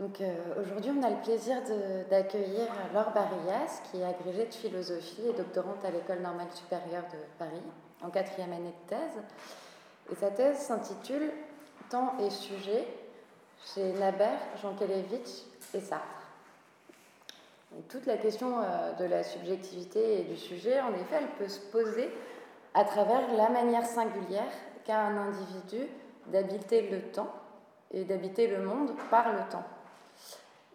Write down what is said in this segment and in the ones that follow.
Donc euh, aujourd'hui, on a le plaisir d'accueillir Laure Barillas, qui est agrégée de philosophie et doctorante à l'École normale supérieure de Paris, en quatrième année de thèse. Et sa thèse s'intitule Temps et sujet chez Nabert, Jankelevitch et Sartre. toute la question euh, de la subjectivité et du sujet, en effet, elle peut se poser à travers la manière singulière qu'a un individu d'habiter le temps et d'habiter le monde par le temps.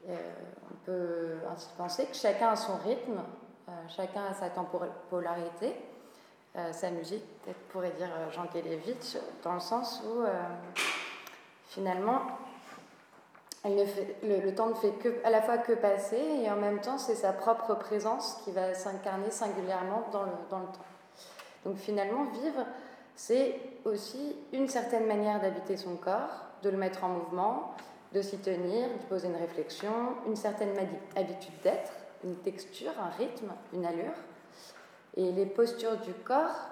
Euh, on peut ainsi penser que chacun a son rythme, euh, chacun a sa temporalité. Euh, sa musique, peut-être pourrait dire Jean Kelevitch, dans le sens où finalement le, temps ne fait que, à la fois que passer et en même temps c'est sa propre présence qui va s'incarner singulièrement dans le, dans le temps. Donc finalement, vivre, c'est aussi une certaine manière d'habiter son corps, de le mettre en mouvement, de s'y tenir, de poser une réflexion, une certaine habitude d'être, une texture, un rythme, une allure. Et les postures du corps,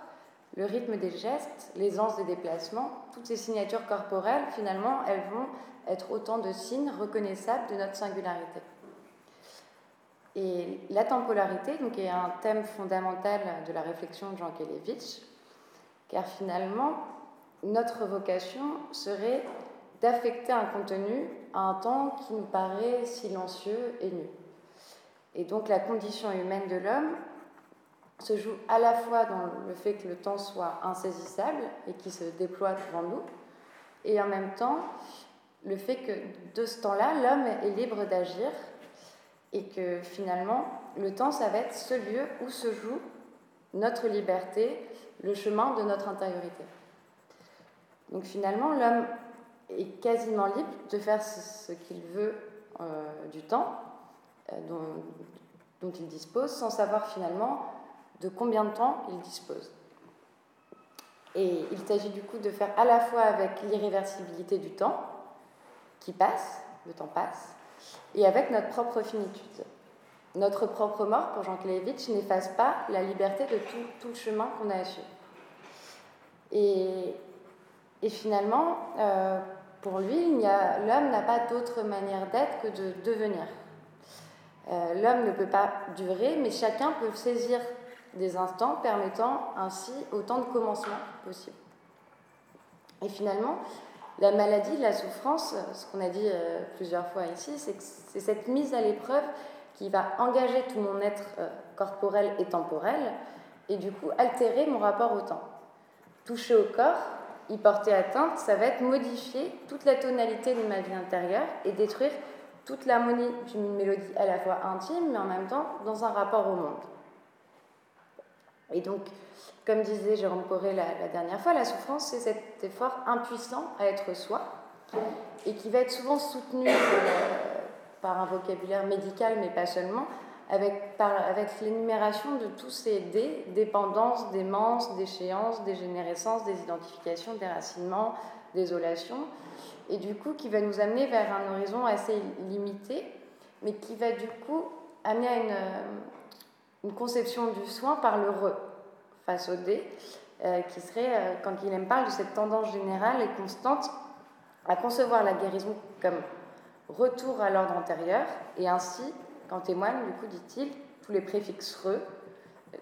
le rythme des gestes, l'aisance des déplacements, toutes ces signatures corporelles, finalement, elles vont être autant de signes reconnaissables de notre singularité. Et la temporalité donc, est un thème fondamental de la réflexion de Jean Kelevitch, car finalement, notre vocation serait d'affecter un contenu à un temps qui nous paraît silencieux et nu. Et donc la condition humaine de l'homme se joue à la fois dans le fait que le temps soit insaisissable et qu'il se déploie devant nous, et en même temps le fait que de ce temps-là, l'homme est libre d'agir et que finalement, le temps, ça va être ce lieu où se joue notre liberté, le chemin de notre intériorité. Donc finalement, l'homme est quasiment libre de faire ce, qu'il veut euh, du temps euh, dont, dont, il dispose, sans savoir finalement de combien de temps il dispose. Et il s'agit du coup de faire à la fois avec l'irréversibilité du temps, qui passe, le temps passe, et avec notre propre finitude. Notre propre mort, pour Jean Klevitch, n'efface pas la liberté de tout, tout le chemin qu'on a à. Et, et finalement, euh, pour lui, l'homme n'a pas d'autre manière d'être que de devenir. Euh, l'homme ne peut pas durer, mais chacun peut saisir des instants permettant ainsi autant de commencements possibles. Et finalement, la maladie, la souffrance, ce qu'on a dit euh, plusieurs fois ici, c'est cette mise à l'épreuve qui va engager tout mon être euh, corporel et temporel et du coup altérer mon rapport au temps. Toucher au corps, y porter atteinte, ça va être modifier toute la tonalité de ma vie intérieure et détruire toute l'harmonie d'une mélodie à la fois intime, mais en même temps dans un rapport au monde. Et donc, comme disait Jérôme Poré la, dernière fois, la souffrance, c'est cet effort impuissant à être soi, et qui va être souvent soutenu euh, par un vocabulaire médical, mais pas seulement, avec, avec l'énumération de tous ces dés, dépendance, démence, déchéance, dégénérescence, des identifications, déracinement, désolation, et du coup qui va nous amener vers un horizon assez limité, mais qui va du coup amener à une, une conception du soin par le re face au dé, euh, qui serait, euh, quand il parle de cette tendance générale et constante à concevoir la guérison comme retour à l'ordre antérieur, et ainsi Qu'en témoignent, du coup, dit-il, tous les préfixes re,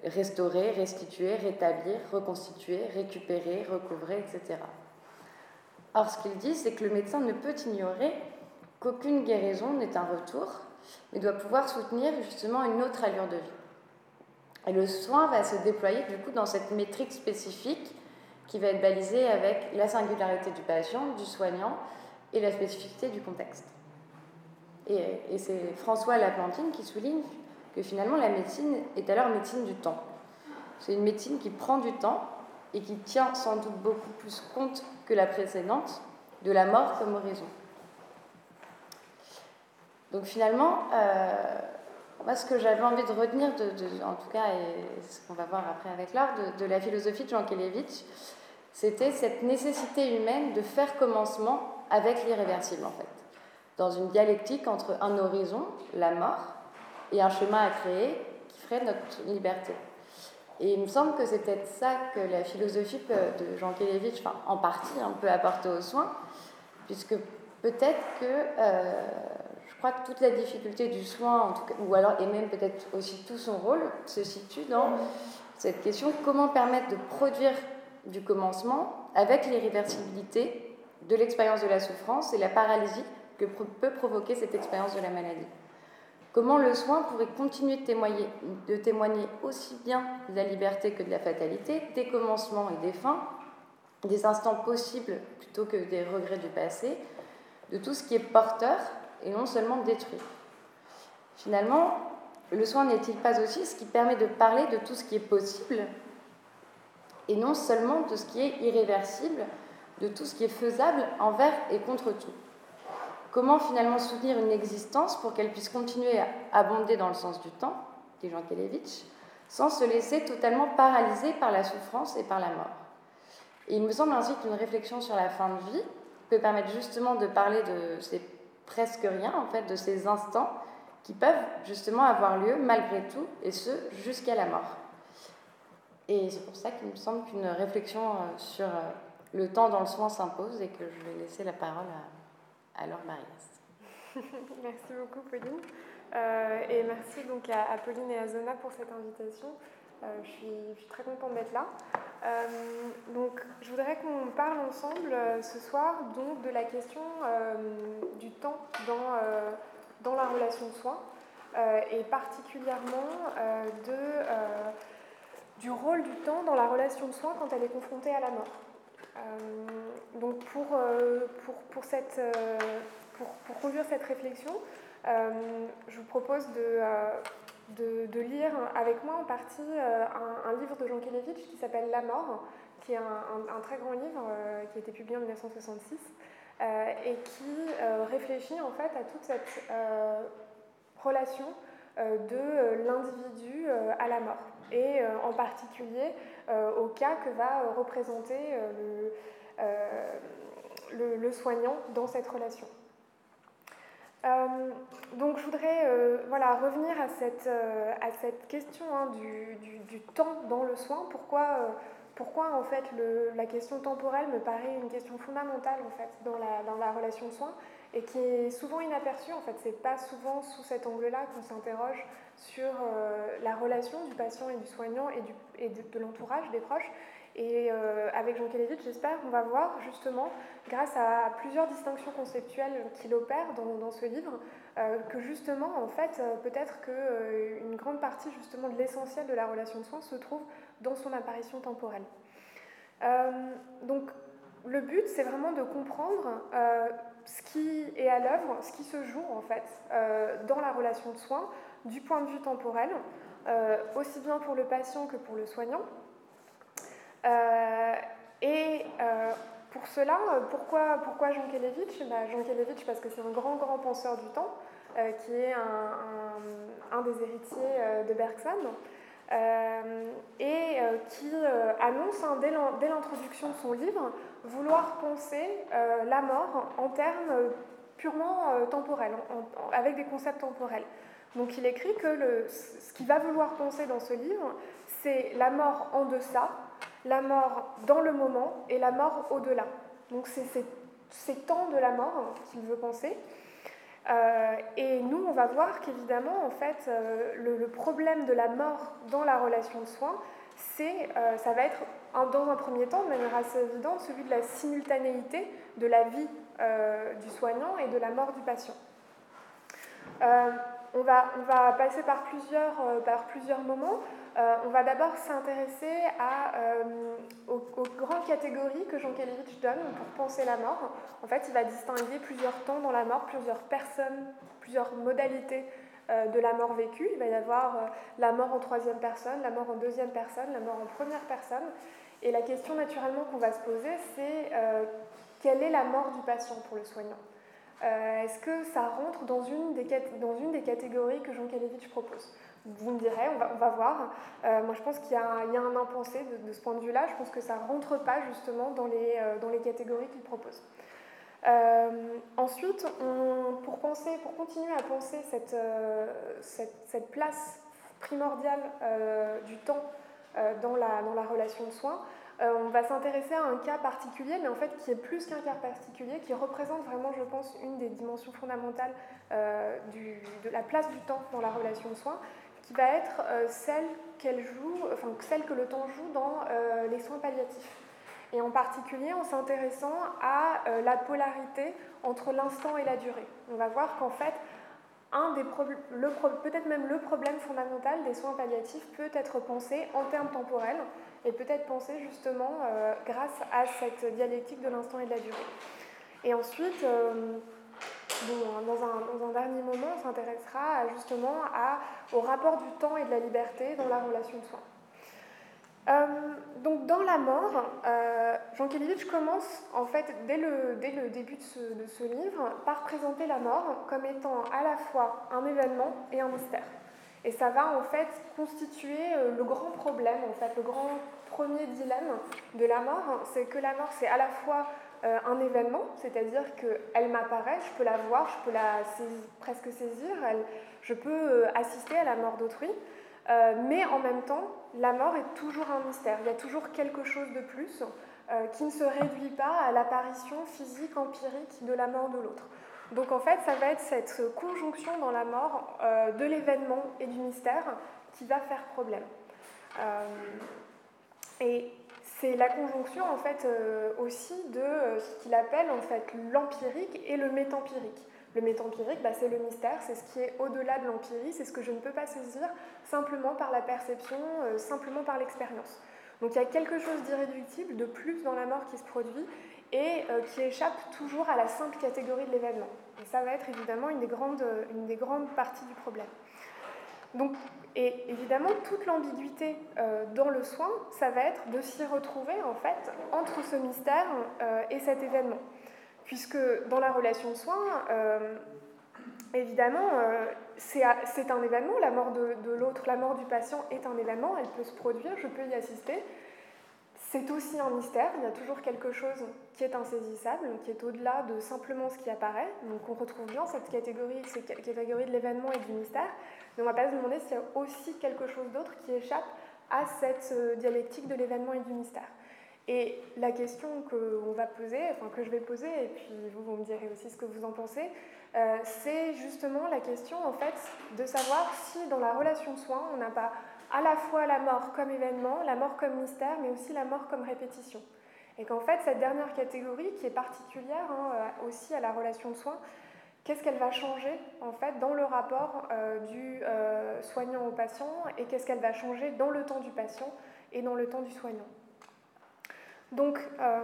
restaurer, restituer, rétablir, reconstituer, récupérer, recouvrer, etc. Or, ce qu'il dit, c'est que le médecin ne peut ignorer qu'aucune guérison n'est un retour, mais doit pouvoir soutenir justement une autre allure de vie. Et le soin va se déployer du coup dans cette métrique spécifique qui va être balisée avec la singularité du patient, du soignant et la spécificité du contexte. Et, c'est François Laplantine qui souligne que finalement la médecine est alors médecine du temps. C'est une médecine qui prend du temps et qui tient sans doute beaucoup plus compte que la précédente de la mort comme horizon. Donc finalement, euh, ce que j'avais envie de retenir, en tout cas, et ce qu'on va voir après avec l'art, de, de, la philosophie de Jean Kelevitch, c'était cette nécessité humaine de faire commencement avec l'irréversible en fait dans une dialectique entre un horizon, la mort, et un chemin à créer qui ferait notre liberté. Et il me semble que c'est peut-être ça que la philosophie de Jean Kelevitch, en partie, on peut apporter aux soins, puisque peut-être que, euh, crois que toute la difficulté du soin, ou alors, et même peut-être aussi tout son rôle, se situe dans cette question comment permettre de produire du commencement avec l'irréversibilité de l'expérience de la souffrance et la paralysie que peut provoquer cette expérience de la maladie. Comment le soin pourrait continuer de témoigner, aussi bien de la liberté que de la fatalité, des commencements et des fins, des instants possibles plutôt que des regrets du passé, de tout ce qui est porteur et non seulement détruit. Finalement, le soin n'est-il pas aussi ce qui permet de parler de tout ce qui est possible et non seulement de ce qui est irréversible, de tout ce qui est faisable envers et contre tout? Comment finalement soutenir une existence pour qu'elle puisse continuer à abonder dans le sens du temps, dit Jean Kelevitch, sans se laisser totalement paralyser par la souffrance et par la mort? Et Il me semble ainsi qu'une réflexion sur la fin de vie peut permettre justement de parler de ces presque rien, en fait, de ces instants qui peuvent justement avoir lieu malgré tout, et ce, jusqu'à la mort. Et c'est pour ça qu'il me semble qu'une réflexion euh, sur euh, le temps dans le soin s'impose et que je vais laisser la parole à, à Laure merci beaucoup, Pauline. Euh, et merci donc à, Pauline et à Zona pour cette invitation. je, suis, je, suis, très contente d'être là. donc, je voudrais qu'on parle ensemble ce soir donc, de la question du temps dans dans la relation de soins euh, et particulièrement euh, de, euh, du rôle du temps dans la relation de soins quand elle est confrontée à la mort. Donc pour, pour, pour, cette, pour, pour, conduire cette réflexion, je vous propose de, de, de, lire avec moi en partie un, livre de Jean Kelevitch qui s'appelle La mort, qui est un, un, un, très grand livre qui a été publié en 1966 euh, et qui euh, réfléchit en fait à toute cette euh, relation de l'individu à la mort et en particulier au cas que va représenter le, le, soignant dans cette relation. donc je voudrais voilà, revenir à cette, à cette question hein, du, du, temps dans le soin. Pourquoi pourquoi en fait la question temporelle me paraît une question fondamentale en fait dans la, dans la relation de soins et qui est souvent inaperçue en fait c'est pas souvent sous cet angle-là qu'on s'interroge sur euh, la relation du patient et du soignant et, de, l'entourage des proches et euh, avec Jean Kelevitch, j'espère qu'on va voir justement, grâce à plusieurs distinctions conceptuelles qu'il opère dans, ce livre, euh, que justement, en fait, peut-être qu'une grande partie justement de l'essentiel de la relation de soins se trouve dans son apparition temporelle. Donc le but, c'est vraiment de comprendre ce qui est à l'œuvre, ce qui se joue en fait euh, dans la relation de soins du point de vue temporel, aussi bien pour le patient que pour le soignant. et pour cela, pourquoi, Jean Kelevitch? Bah, Jean Kelevitch parce que c'est un grand, grand penseur du temps, qui est un, des héritiers de Bergson. Euh, et euh, qui euh, annonce hein, dès l'introduction de son livre vouloir penser la mort en termes purement temporels, avec des concepts temporels. Donc il écrit que ce qu'il va vouloir penser dans ce livre, c'est la mort en deçà, la mort dans le moment et la mort au-delà. Donc c'est ces temps de la mort qu'il veut penser. Euh, et nous, on va voir qu'évidemment, en fait, euh, le, problème de la mort dans la relation de soins, c'est, euh, ça va être, dans un premier temps, de manière assez évidente, celui de la simultanéité de la vie du soignant et de la mort du patient. On va, passer par plusieurs, plusieurs moments. Euh, on va d'abord s'intéresser euh, aux, grandes catégories que Jean Kelevitch donne pour penser la mort. En fait, il va distinguer plusieurs temps dans la mort, plusieurs personnes, plusieurs modalités euh, de la mort vécue. Il va y avoir la mort en troisième personne, la mort en deuxième personne, la mort en première personne. Et la question naturellement qu'on va se poser, c'est quelle est la mort du patient pour le soignant? Est-ce que ça rentre dans une des, catégories que Jean Kelevitch propose? Vous me direz, on va, voir. Euh, moi, je pense qu'il y, a un impensé de, ce point de vue-là. Je pense que ça ne rentre pas justement dans les, euh, catégories qu'il propose. Euh, ensuite, pour, continuer à penser cette, cette, place primordiale du temps dans, la, dans la relation de soins, on va s'intéresser à un cas particulier, mais en fait qui est plus qu'un cas particulier, qui représente vraiment, je pense, une des dimensions fondamentales de la place du temps dans la relation de soins, qui va être celle qu'elle joue, enfin celle que le temps joue dans les soins palliatifs et en particulier en s'intéressant à euh, la polarité entre l'instant et la durée. On va voir qu'en fait, peut-être même le problème fondamental des soins palliatifs peut être pensé en termes temporels et peut être pensé justement euh, grâce à cette dialectique de l'instant et de la durée. Et ensuite, euh, dans, un, dans, un, dernier moment, on s'intéressera justement au rapport du temps et de la liberté dans la relation de soins. Euh, donc dans la mort, euh, Jean Kelevitch commence en fait dès le, début de ce, livre par présenter la mort comme étant à la fois un événement et un mystère. Et ça va en fait constituer euh, le grand problème, en fait le grand premier dilemme de la mort, c'est que la mort c'est à la fois un événement, c'est-à-dire qu'elle m'apparaît, je peux la voir, je peux la presque saisir, je peux assister à la mort d'autrui, euh, mais en même temps, la mort est toujours un mystère. Il y a toujours quelque chose de plus euh, qui ne se réduit pas à l'apparition physique, empirique de la mort de l'autre. Donc en fait, ça va être cette conjonction dans la mort euh, de l'événement et du mystère qui va faire problème. et c'est la conjonction en fait aussi de ce qu'il appelle en fait l'empirique et le métempirique. Le métempirique, bah, c'est le mystère, c'est ce qui est au-delà de l'empirie, c'est ce que je ne peux pas saisir simplement par la perception, euh, simplement par l'expérience. Donc il y a quelque chose d'irréductible, de plus dans la mort qui se produit et euh, qui échappe toujours à la simple catégorie de l'événement. Et ça va être évidemment une des grandes, une des grandes parties du problème. Donc, et évidemment, toute l'ambiguïté euh, dans le soin, ça va être de s'y retrouver en fait entre ce mystère et cet événement puisque dans la relation soin, euh, évidemment, euh, c'est un événement, la mort de, l'autre, la mort du patient est un événement, elle peut se produire, je peux y assister. C'est aussi un mystère, il y a toujours quelque chose qui est insaisissable, qui est au-delà de simplement ce qui apparaît. Donc on retrouve bien cette catégorie, cette catégorie de l'événement et du mystère, mais on ne va pas se demander s'il y a aussi quelque chose d'autre qui échappe à cette euh, dialectique de l'événement et du mystère. Et la question que va poser, enfin que je vais poser, et puis vous, vous me direz aussi ce que vous en pensez, euh, c'est justement la question en fait de savoir si dans la relation de soins, on n'a pas à la fois la mort comme événement, la mort comme mystère, mais aussi la mort comme répétition. Et qu'en fait, cette dernière catégorie, qui est particulière hein, euh, aussi à la relation de soins, qu'est-ce qu'elle va changer en fait dans le rapport euh, du soignant au patient et qu'est-ce qu'elle va changer dans le temps du patient et dans le temps du soignant? Donc, euh,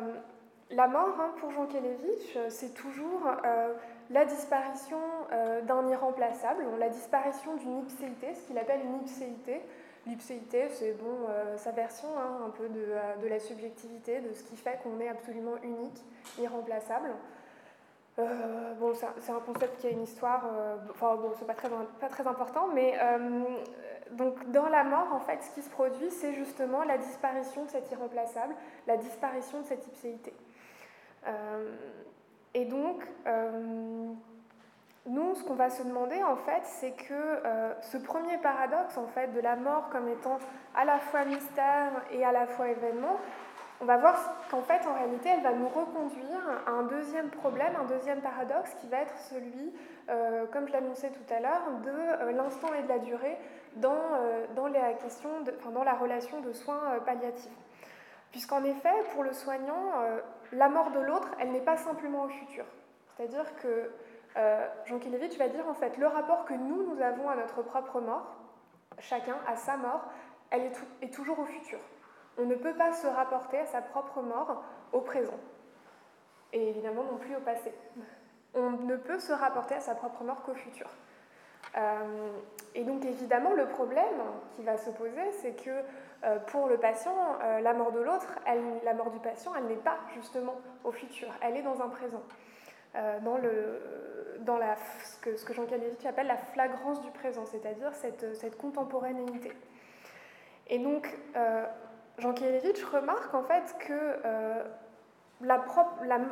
la mort, hein, pour Jean Kelevitch, euh, c'est toujours euh, la disparition d'un irremplaçable, la disparition d'une ipséité, ce qu'il appelle une ipséité. L'ipséité, c'est bon, sa version hein, un peu de, la subjectivité, de ce qui fait qu'on est absolument unique, irremplaçable. bon, c'est un concept qui a une histoire, enfin bon, c'est pas très, pas très important, mais donc dans la mort, en fait, ce qui se produit, c'est justement la disparition de cet irremplaçable, la disparition de cette ipséité. Euh, et donc, euh, nous, ce qu'on va se demander, en fait, c'est que euh, ce premier paradoxe, en fait, de la mort comme étant à la fois mystère et à la fois événement, on va voir qu'en fait, en réalité, elle va nous reconduire à un deuxième problème, un deuxième paradoxe qui va être celui, comme je l'annonçais tout à l'heure, de l'instant et de la durée, dans, euh, dans, la, question dans la relation de soins euh, palliatifs. Puisqu'en effet, pour le soignant, euh, la mort de l'autre, elle n'est pas simplement au futur. C'est-à-dire que Jean Kilevitch va dire en fait le rapport que nous, nous avons à notre propre mort, chacun à sa mort, elle est, toujours au futur. On ne peut pas se rapporter à sa propre mort au présent. Et évidemment non plus au passé. On ne peut se rapporter à sa propre mort qu'au futur. Euh, et donc évidemment, le problème qui va se poser, c'est que euh, pour le patient, euh, la mort de l'autre, la mort du patient, elle n'est pas justement au futur, elle est dans un présent, dans, le, dans la, ce que, Jean Calevich appelle la flagrance du présent, c'est-à-dire cette, cette, contemporanéité. Et donc, Jean Kelevitch remarque en fait que la,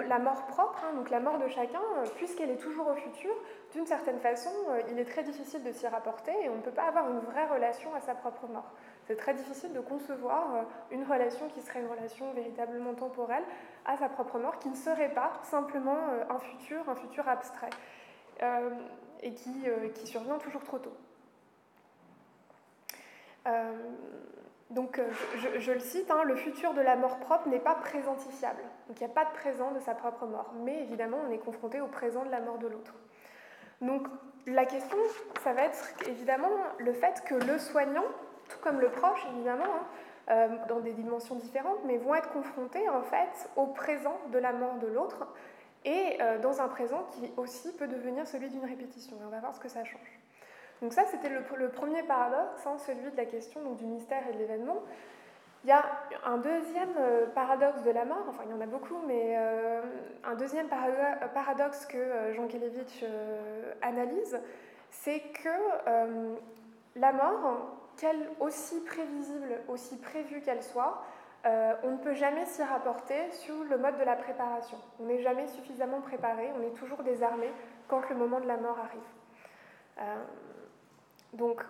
la, mort propre, hein, donc la mort de chacun, puisqu'elle est toujours au futur, d'une certaine façon, euh, il est très difficile de s'y rapporter et on ne peut pas avoir une vraie relation à sa propre mort. C'est très difficile de concevoir une relation qui serait une relation véritablement temporelle à sa propre mort, qui ne serait pas simplement un futur, un futur abstrait, et qui, qui survient toujours trop tôt. Donc, euh, je, le cite, hein, le futur de la mort propre n'est pas présentifiable. Donc, il n'y a pas de présent de sa propre mort. Mais évidemment, on est confronté au présent de la mort de l'autre. Donc, la question, ça va être évidemment le fait que le soignant, tout comme le proche, évidemment, hein, euh, dans des dimensions différentes, mais vont être confrontés en fait au présent de la mort de l'autre et euh, dans un présent qui aussi peut devenir celui d'une répétition. On va voir ce que ça change. Donc ça, c'était le, premier paradoxe, hein, celui de la question du mystère et de l'événement. Il y a un deuxième euh, paradoxe de la mort, enfin il y en a beaucoup, mais un deuxième paradoxe que Jean Kelevitch analyse, c'est que la mort, quelle aussi prévisible, aussi prévue qu'elle soit, on ne peut jamais s'y rapporter sur le mode de la préparation. On n'est jamais suffisamment préparé, on est toujours désarmé quand le moment de la mort arrive. Donc,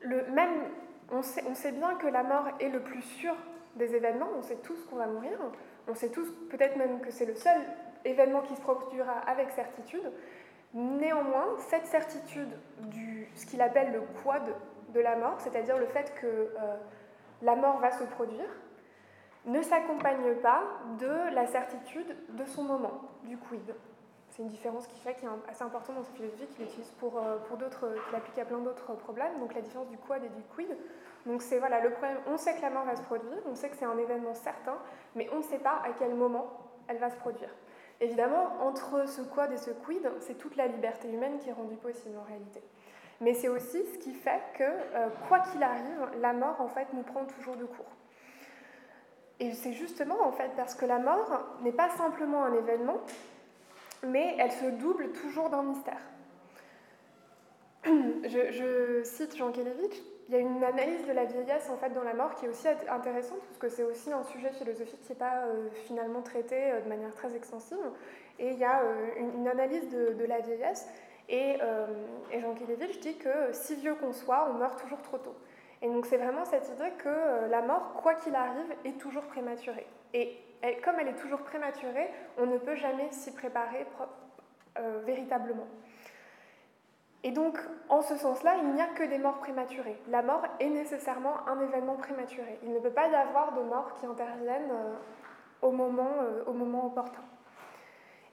le, même, on sait, on sait, bien que la mort est le plus sûr des événements, on sait tous qu'on va mourir, on sait tous peut-être même que c'est le seul événement qui se produira avec certitude. Néanmoins, cette certitude du ce qu'il appelle le quad de la mort, c'est-à-dire le fait que euh, la mort va se produire, ne s'accompagne pas de la certitude de son moment, du quid. C'est une différence qui fait qui est assez importante dans sa philosophie qu'il utilise pour, euh, pour d'autres, qu'il applique à plein d'autres problèmes, donc la différence du quad et du quid. Donc c'est voilà, le problème, on sait que la mort va se produire, on sait que c'est un événement certain, mais on ne sait pas à quel moment elle va se produire. Évidemment, entre ce quad et ce quid, c'est toute la liberté humaine qui est rendue possible en réalité. Mais c'est aussi ce qui fait que, euh, quoi qu'il arrive, la mort en fait nous prend toujours de court. Et c'est justement en fait parce que la mort n'est pas simplement un événement, mais elle se double toujours d'un mystère. Je, cite Jean Kelevitch, il y a une analyse de la vieillesse en fait dans la mort qui est aussi intéressante parce que c'est aussi un sujet philosophique qui n'est pas euh, finalement traité euh, de manière très extensive. Et il y a une, analyse de, la vieillesse et, et Jean Kelevitch dit que si vieux qu'on soit, on meurt toujours trop tôt. Et donc c'est vraiment cette idée que la mort, quoi qu'il arrive, est toujours prématurée. Et comme elle est toujours prématurée, on ne peut jamais s'y préparer euh, véritablement. Et donc, en ce sens-là, il n'y a que des morts prématurées. La mort est nécessairement un événement prématuré. Il ne peut pas y avoir de morts qui interviennent euh, au, moment, euh, au moment opportun.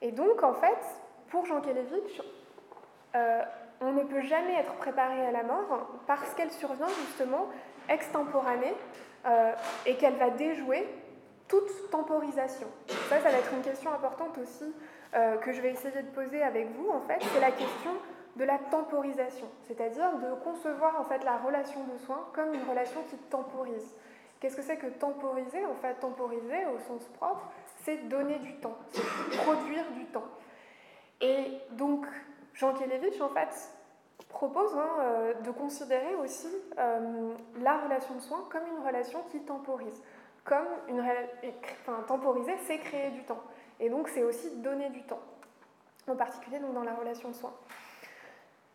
Et donc, en fait, pour Jean Kelevitch, on ne peut jamais être préparé à la mort parce qu'elle survient justement extemporanée et qu'elle va déjouer toute temporisation. Ça, ça va être une question importante aussi euh, que je vais essayer de poser avec vous, en fait, c'est la question de la temporisation, c'est-à-dire de concevoir en fait la relation de soins comme une relation qui temporise. Qu'est-ce que c'est que temporiser? En fait, temporiser au sens propre, c'est donner du temps, c'est produire du temps. Et donc, Jean Kelevitch, en fait, propose hein, euh, de considérer aussi euh, la relation de soins comme une relation qui temporise comme une enfin, temporiser, c'est créer du temps. Et donc c'est aussi donner du temps, en particulier donc, dans la relation de soins.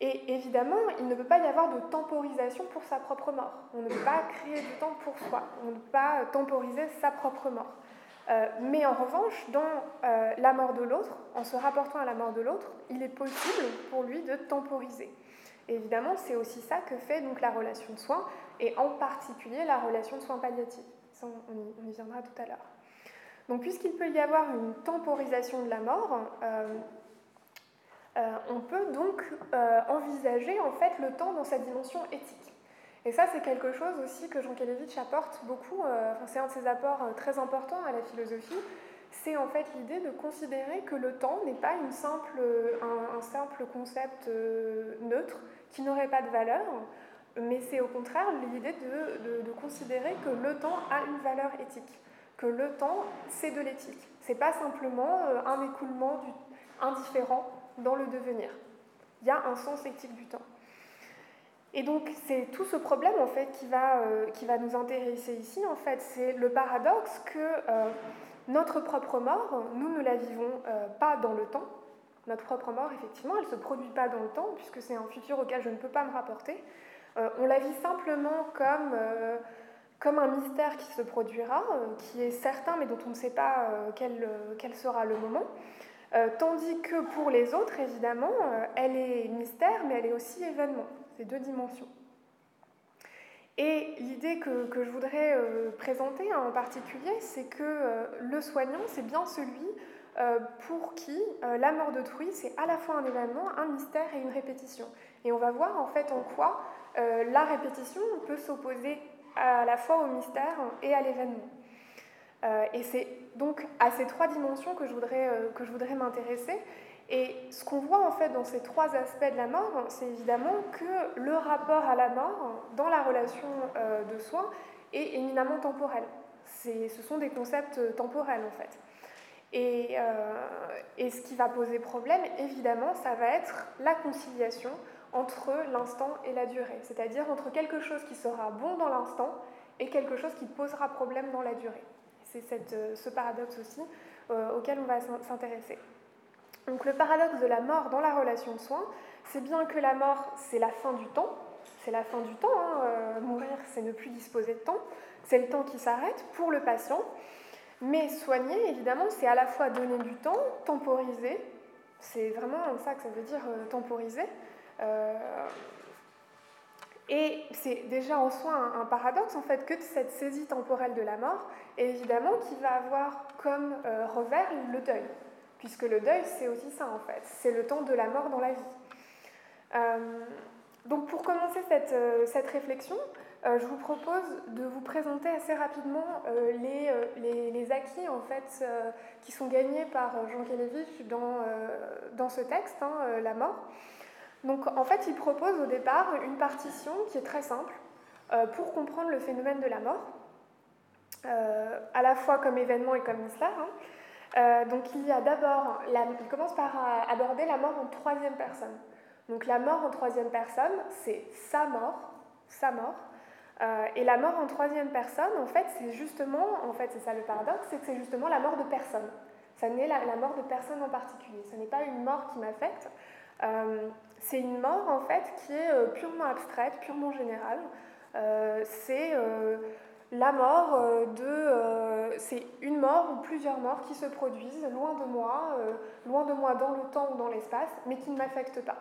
Et évidemment, il ne peut pas y avoir de temporisation pour sa propre mort. On ne peut pas créer du temps pour soi. On ne peut pas temporiser sa propre mort. Euh, mais en revanche, dans euh, la mort de l'autre, en se rapportant à la mort de l'autre, il est possible pour lui de temporiser. Évidemment, c'est aussi ça que fait donc la relation de soins, et en particulier la relation de soins palliatifs on, y, viendra tout à l'heure. Donc, puisqu'il peut y avoir une temporisation de la mort, euh, on peut donc envisager en fait le temps dans sa dimension éthique. Et ça, c'est quelque chose aussi que Jean Kelevitch apporte beaucoup, c'est un de ses apports très importants à la philosophie, c'est en fait l'idée de considérer que le temps n'est pas simple, un, simple concept neutre qui n'aurait pas de valeur, mais c'est au contraire l'idée de, considérer que le temps a une valeur éthique, que le temps, c'est de l'éthique. C'est pas simplement euh, un écoulement indifférent dans le devenir. Il y a un sens éthique du temps. Et donc c'est tout ce problème en fait qui va, euh, qui va nous intéresser ici en fait, c'est le paradoxe que euh, notre propre mort, nous ne la vivons pas dans le temps. Notre propre mort, effectivement, elle ne se produit pas dans le temps puisque c'est un futur auquel je ne peux pas me rapporter. on la vit simplement comme, comme un mystère qui se produira, qui est certain mais dont on ne sait pas quel, quel sera le moment. tandis que pour les autres, évidemment, elle est mystère, mais elle est aussi événement. C'est deux dimensions. Et l'idée que, je voudrais euh, présenter en particulier, c'est que euh, le soignant, c'est bien celui euh, pour qui la mort d'autrui, c'est à la fois un événement, un mystère et une répétition. Et on va voir en fait en quoi la répétition peut s'opposer à la fois au mystère et à l'événement. et c'est donc à ces trois dimensions que je voudrais, que je voudrais m'intéresser. Et ce qu'on voit en fait dans ces trois aspects de la mort, c'est évidemment que le rapport à la mort dans la relation euh, de soins est éminemment temporel. Ce sont des concepts temporels en fait. Et, euh, et, ce qui va poser problème, évidemment, ça va être la conciliation entre l'instant et la durée, c'est-à-dire entre quelque chose qui sera bon dans l'instant et quelque chose qui posera problème dans la durée. C'est ce paradoxe aussi euh, auquel on va s'intéresser. Donc le paradoxe de la mort dans la relation de soins, c'est bien que la mort, c'est la fin du temps, c'est la fin du temps, hein, euh, mourir, c'est ne plus disposer de temps, c'est le temps qui s'arrête pour le patient, mais soigner, évidemment, c'est à la fois donner du temps, temporiser, c'est vraiment ça que ça veut dire euh, temporiser, euh, et c'est déjà en soi un, paradoxe en fait que cette saisie temporelle de la mort, évidemment, qui va avoir comme revers le deuil puisque le deuil, c'est aussi ça en fait, c'est le temps de la mort dans la vie. Euh, donc pour commencer cette, euh, réflexion, euh, je vous propose de vous présenter assez rapidement les, acquis en fait, qui sont gagnés par Jean Kelevich dans, dans ce texte, hein, La mort. Donc en fait, il propose au départ une partition qui est très simple pour comprendre le phénomène de la mort, à la fois comme événement et comme mystère. Hein. Euh, donc il y a d'abord, il commence par euh, aborder la mort en troisième personne. Donc la mort en troisième personne, c'est sa mort, sa mort. Euh, et la mort en troisième personne, en fait, c'est justement, en fait, c'est ça le paradoxe, c'est que c'est justement la mort de personne. Ça n'est la, la, mort de personne en particulier. Ce n'est pas une mort qui m'affecte. c'est une mort, en fait, qui est purement abstraite, purement générale. c'est la mort euh, de... Euh, c'est une mort ou plusieurs morts qui se produisent loin de moi, euh, loin de moi dans le temps ou dans l'espace, mais qui ne m'affectent pas.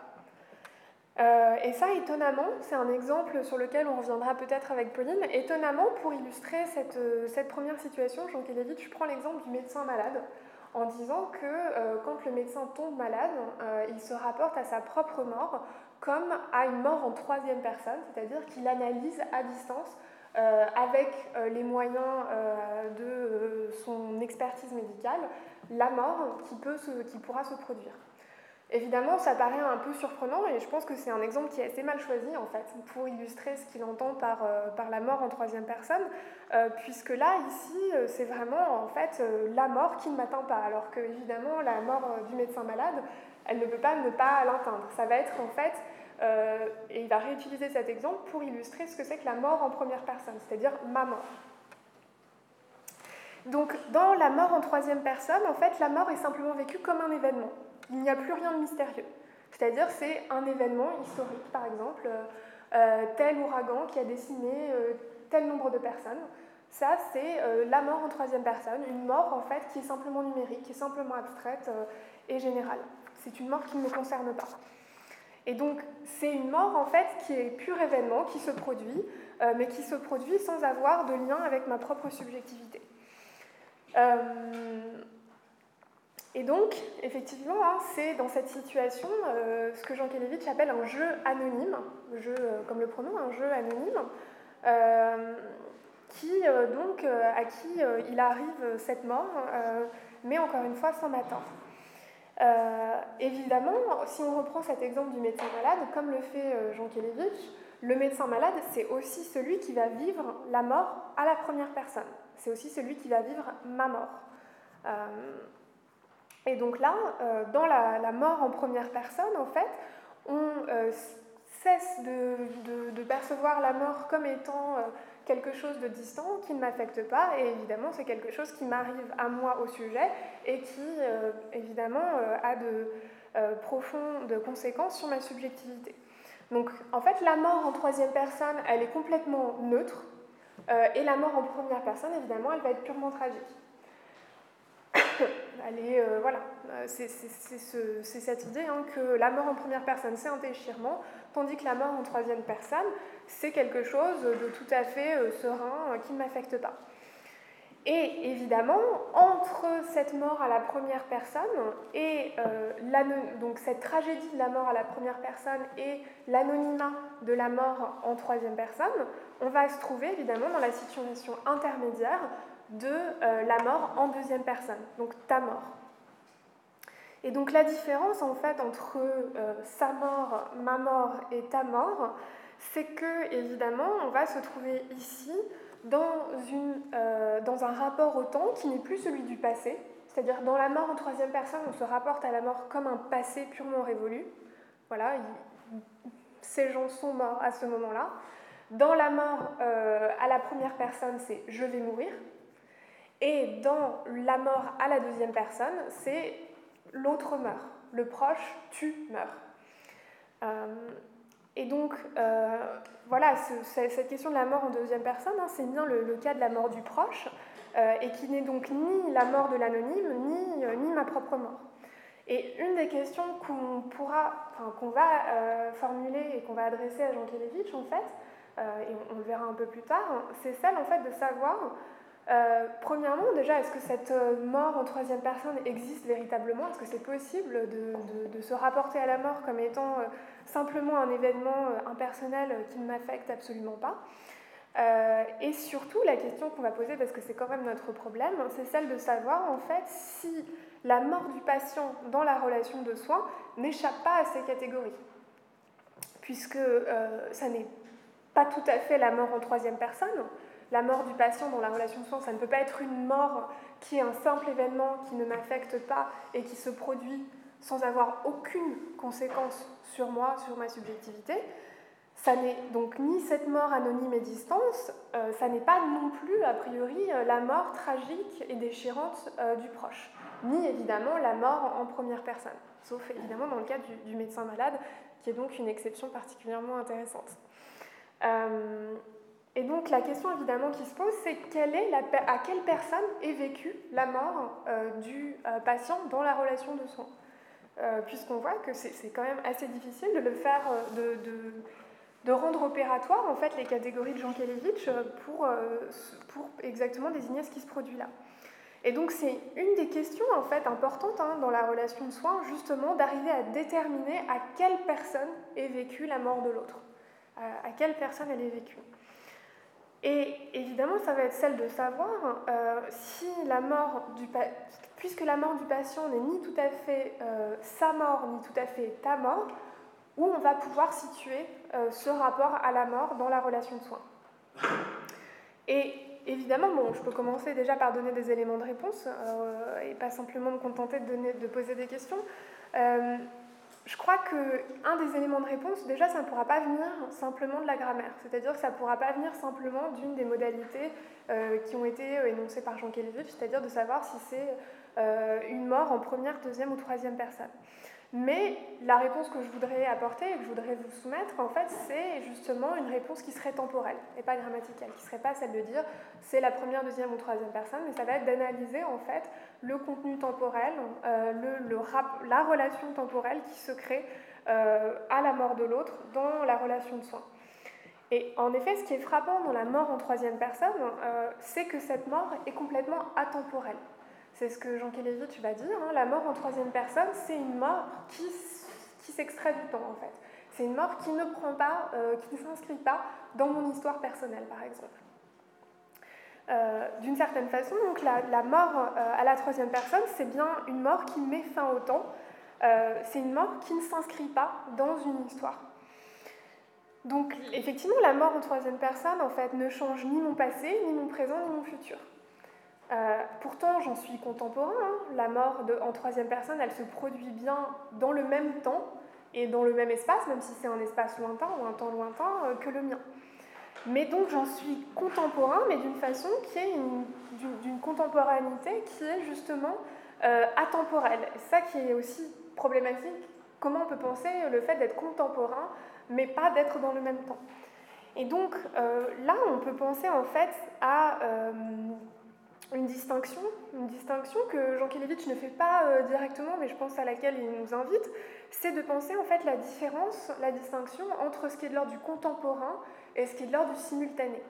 et ça, étonnamment, c'est un exemple sur lequel on reviendra peut-être avec Pauline, étonnamment, pour illustrer cette, première situation, Jean Kelevitch, prends l'exemple du médecin malade, en disant que quand le médecin tombe malade, il se rapporte à sa propre mort comme à une mort en troisième personne, c'est-à-dire qu'il analyse à distance euh, avec euh, les moyens euh, de son expertise médicale, la mort qui, peut qui pourra se produire. Évidemment, ça paraît un peu surprenant et je pense que c'est un exemple qui est assez mal choisi en fait pour illustrer ce qu'il entend par, par la mort en troisième personne, puisque là, ici, c'est vraiment en fait la mort qui ne m'atteint pas, alors que évidemment la mort du médecin malade, elle ne peut pas ne pas l'atteindre. Ça va être en fait euh, et il va réutiliser cet exemple pour illustrer ce que c'est que la mort en première personne, c'est-à-dire ma mort. Donc, dans la mort en troisième personne, en fait, la mort est simplement vécue comme un événement. Il n'y a plus rien de mystérieux. C'est-à-dire, c'est un événement historique, par exemple, euh, tel ouragan qui a décimé euh, tel nombre de personnes. Ça, c'est la mort en troisième personne, une mort en fait qui est simplement numérique, qui est simplement abstraite et générale. C'est une mort qui ne me concerne pas. Et donc, c'est une mort en fait qui est pur événement, qui se produit, euh, mais qui se produit sans avoir de lien avec ma propre subjectivité. Euh, et donc, effectivement, hein, c'est dans cette situation euh, ce que Jean Kelevitch appelle un jeu anonyme, jeu, comme le pronom, un jeu anonyme, qui, donc, à qui il arrive cette mort, mais encore une fois sans m'attendre. Euh, évidemment, si on reprend cet exemple du médecin malade, comme le fait euh, Jean Kelevitch, le médecin malade, c'est aussi celui qui va vivre la mort à la première personne. C'est aussi celui qui va vivre ma mort. Euh, et donc là, dans la, mort en première personne, en fait, on cesse de, percevoir la mort comme étant quelque chose de distant qui ne m'affecte pas et évidemment c'est quelque chose qui m'arrive à moi au sujet et qui évidemment a de profondes conséquences sur ma subjectivité. Donc en fait, la mort en troisième personne, elle est complètement neutre, euh, et la mort en première personne, évidemment, elle va être purement tragique. Euh, voilà, euh, c'est cette idée hein, que la mort en première personne, c'est un déchirement, tandis que la mort en troisième personne, c'est quelque chose de tout à fait serein, qui ne m'affecte pas. Et évidemment, entre cette mort à la première personne et euh, donc cette tragédie de la mort à la première personne et l'anonymat de la mort en troisième personne, on va se trouver évidemment dans la situation intermédiaire de euh, la mort en deuxième personne, donc ta mort. Et donc la différence en fait entre euh, sa mort, ma mort et ta mort, c'est que évidemment on va se trouver ici dans, une, euh, dans un rapport au temps qui n'est plus celui du passé, c'est-à-dire dans la mort en troisième personne, on se rapporte à la mort comme un passé purement révolu. Voilà, ces gens sont morts à ce moment-là. Dans la mort à la première personne, c'est je vais mourir. Et dans la mort à la deuxième personne, c'est l'autre meurt. Le proche, tu meurs. Euh, et donc, euh, voilà, cette question de la mort en deuxième personne, hein, c'est bien le, cas de la mort du proche, euh, et qui n'est donc ni la mort de l'anonyme, ni, ma propre mort. Et une des questions qu'on pourra, qu'on va formuler et qu'on va adresser à Jean Kelevitch, en fait, et on, le verra un peu plus tard, c'est celle en fait de savoir premièrement, déjà, est-ce que cette mort en troisième personne existe véritablement? Est-ce que c'est possible de, se rapporter à la mort comme étant simplement un événement euh, impersonnel qui ne m'affecte absolument pas? Euh, et surtout, la question qu'on va poser, parce que c'est quand même notre problème, c'est celle de savoir en fait si la mort du patient dans la relation de soins n'échappe pas à ces catégories. Puisque euh, ça n'est pas tout à fait la mort en troisième personne. La mort du patient dans la relation de soins, ça ne peut pas être une mort qui est un simple événement qui ne m'affecte pas et qui se produit sans avoir aucune conséquence sur moi, sur ma subjectivité. Ça n'est donc ni cette mort anonyme et distance, euh, ça n'est pas non plus, a priori, euh, la mort tragique et déchirante euh, du proche, ni évidemment la mort en première personne, sauf évidemment dans le cas du, médecin malade, qui est donc une exception particulièrement intéressante. Et donc la question évidemment qui se pose, c'est la, à quelle personne est vécue la mort du patient dans la relation de soins? Euh, puisqu'on voit que c'est quand même assez difficile de le faire, euh, de, rendre opératoire en fait les catégories de Jean Kelevitch euh, pour, pour exactement désigner ce qui se produit là. Et donc c'est une des questions en fait importantes hein, dans la relation de soins, justement d'arriver à déterminer à quelle personne est vécue la mort de l'autre, à quelle personne elle est vécue. Et évidemment, ça va être celle de savoir si la mort du, puisque la mort du patient n'est ni tout à fait euh, sa mort, ni tout à fait ta mort, où on va pouvoir situer euh, ce rapport à la mort dans la relation de soins. Et évidemment, bon, je peux commencer déjà par donner des éléments de réponse euh, et pas simplement me contenter de poser des questions. Je crois qu'un des éléments de réponse, déjà, ça ne pourra pas venir simplement de la grammaire. C'est-à-dire que ça ne pourra pas venir simplement d'une des modalités qui ont été énoncées par Jean Kelevitch, c'est-à-dire de savoir si c'est euh, une mort en première, deuxième ou troisième personne. Mais la réponse que je voudrais apporter et que je voudrais vous soumettre, en fait, c'est justement une réponse qui serait temporelle et pas grammaticale, qui ne serait pas celle de dire c'est la première, deuxième ou troisième personne, mais ça va être d'analyser en fait le contenu temporel, euh, la relation temporelle qui se crée euh, à la mort de l'autre dans la relation de soins. Et en effet, ce qui est frappant dans la mort en troisième personne, c'est que cette mort est complètement atemporelle. C'est ce que Jean Kelevitch va dire. Hein. La mort en troisième personne, c'est une mort qui, qui s'extrait du temps, en fait. C'est une mort qui ne prend pas, euh, qui ne s'inscrit pas dans mon histoire personnelle, par exemple. Euh, d'une certaine façon, la, mort euh, à la troisième personne, c'est bien une mort qui met fin au temps. c'est une mort qui ne s'inscrit pas dans une histoire. Donc, effectivement, la mort en troisième personne, en fait, ne change ni mon passé, ni mon présent, ni mon futur. Euh, pourtant, j'en suis contemporain. Hein. La mort en troisième personne, elle se produit bien dans le même temps et dans le même espace, même si c'est un espace lointain ou un temps lointain euh, que le mien. Mais donc j'en suis contemporain, mais d'une façon qui est d'une contemporanéité qui est justement euh, atemporelle. ça qui est aussi problématique comment on peut penser le fait d'être contemporain, mais pas d'être dans le même temps. Et donc là, on peut penser en fait à une distinction, une distinction que Jean Kelevitch ne fait pas euh, directement, mais je pense à laquelle il nous invite, c'est de penser en fait la différence, la distinction entre ce qui est de l'ordre du contemporain et ce qui est de l'ordre du simultané.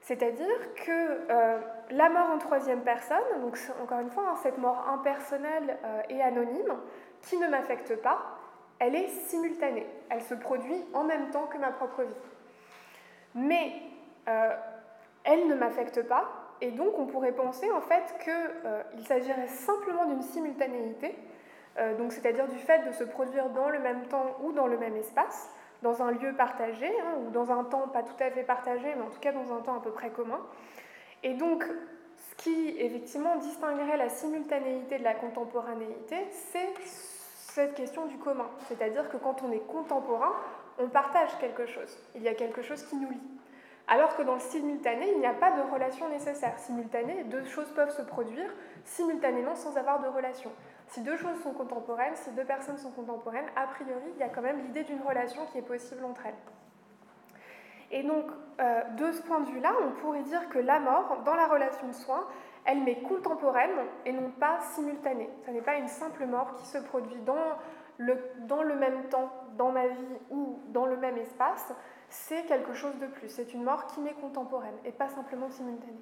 C'est-à-dire que euh, la mort en troisième personne, donc encore une fois, hein, cette mort impersonnelle euh, et anonyme, qui ne m'affecte pas, elle est simultanée. Elle se produit en même temps que ma propre vie. Mais elle ne m'affecte pas, et donc on pourrait penser en fait qu'il euh, s'agirait simplement d'une simultanéité, euh, donc c'est-à-dire du fait de se produire dans le même temps ou dans le même espace, dans un lieu partagé, hein, ou dans un temps pas tout à fait partagé, mais en tout cas dans un temps à peu près commun. Et donc ce qui effectivement distinguerait la simultanéité de la contemporanéité, c'est cette question du commun. C'est-à-dire que quand on est contemporain, on partage quelque chose. Il y a quelque chose qui nous lie. Alors que dans le simultané, il n'y a pas de relation nécessaire. Simultané, deux choses peuvent se produire simultanément sans avoir de relation. Si deux choses sont contemporaines, si deux personnes sont contemporaines, a priori, il y a quand même l'idée d'une relation qui est possible entre elles. Et donc, euh, de ce point de vue-là, on pourrait dire que la mort, dans la relation de soins, elle m'est contemporaine et non pas simultanée. Ce n'est pas une simple mort qui se produit dans le, dans le même temps, dans ma vie ou dans le même espace, c'est quelque chose de plus. C'est une mort qui m'est contemporaine et pas simplement simultanée.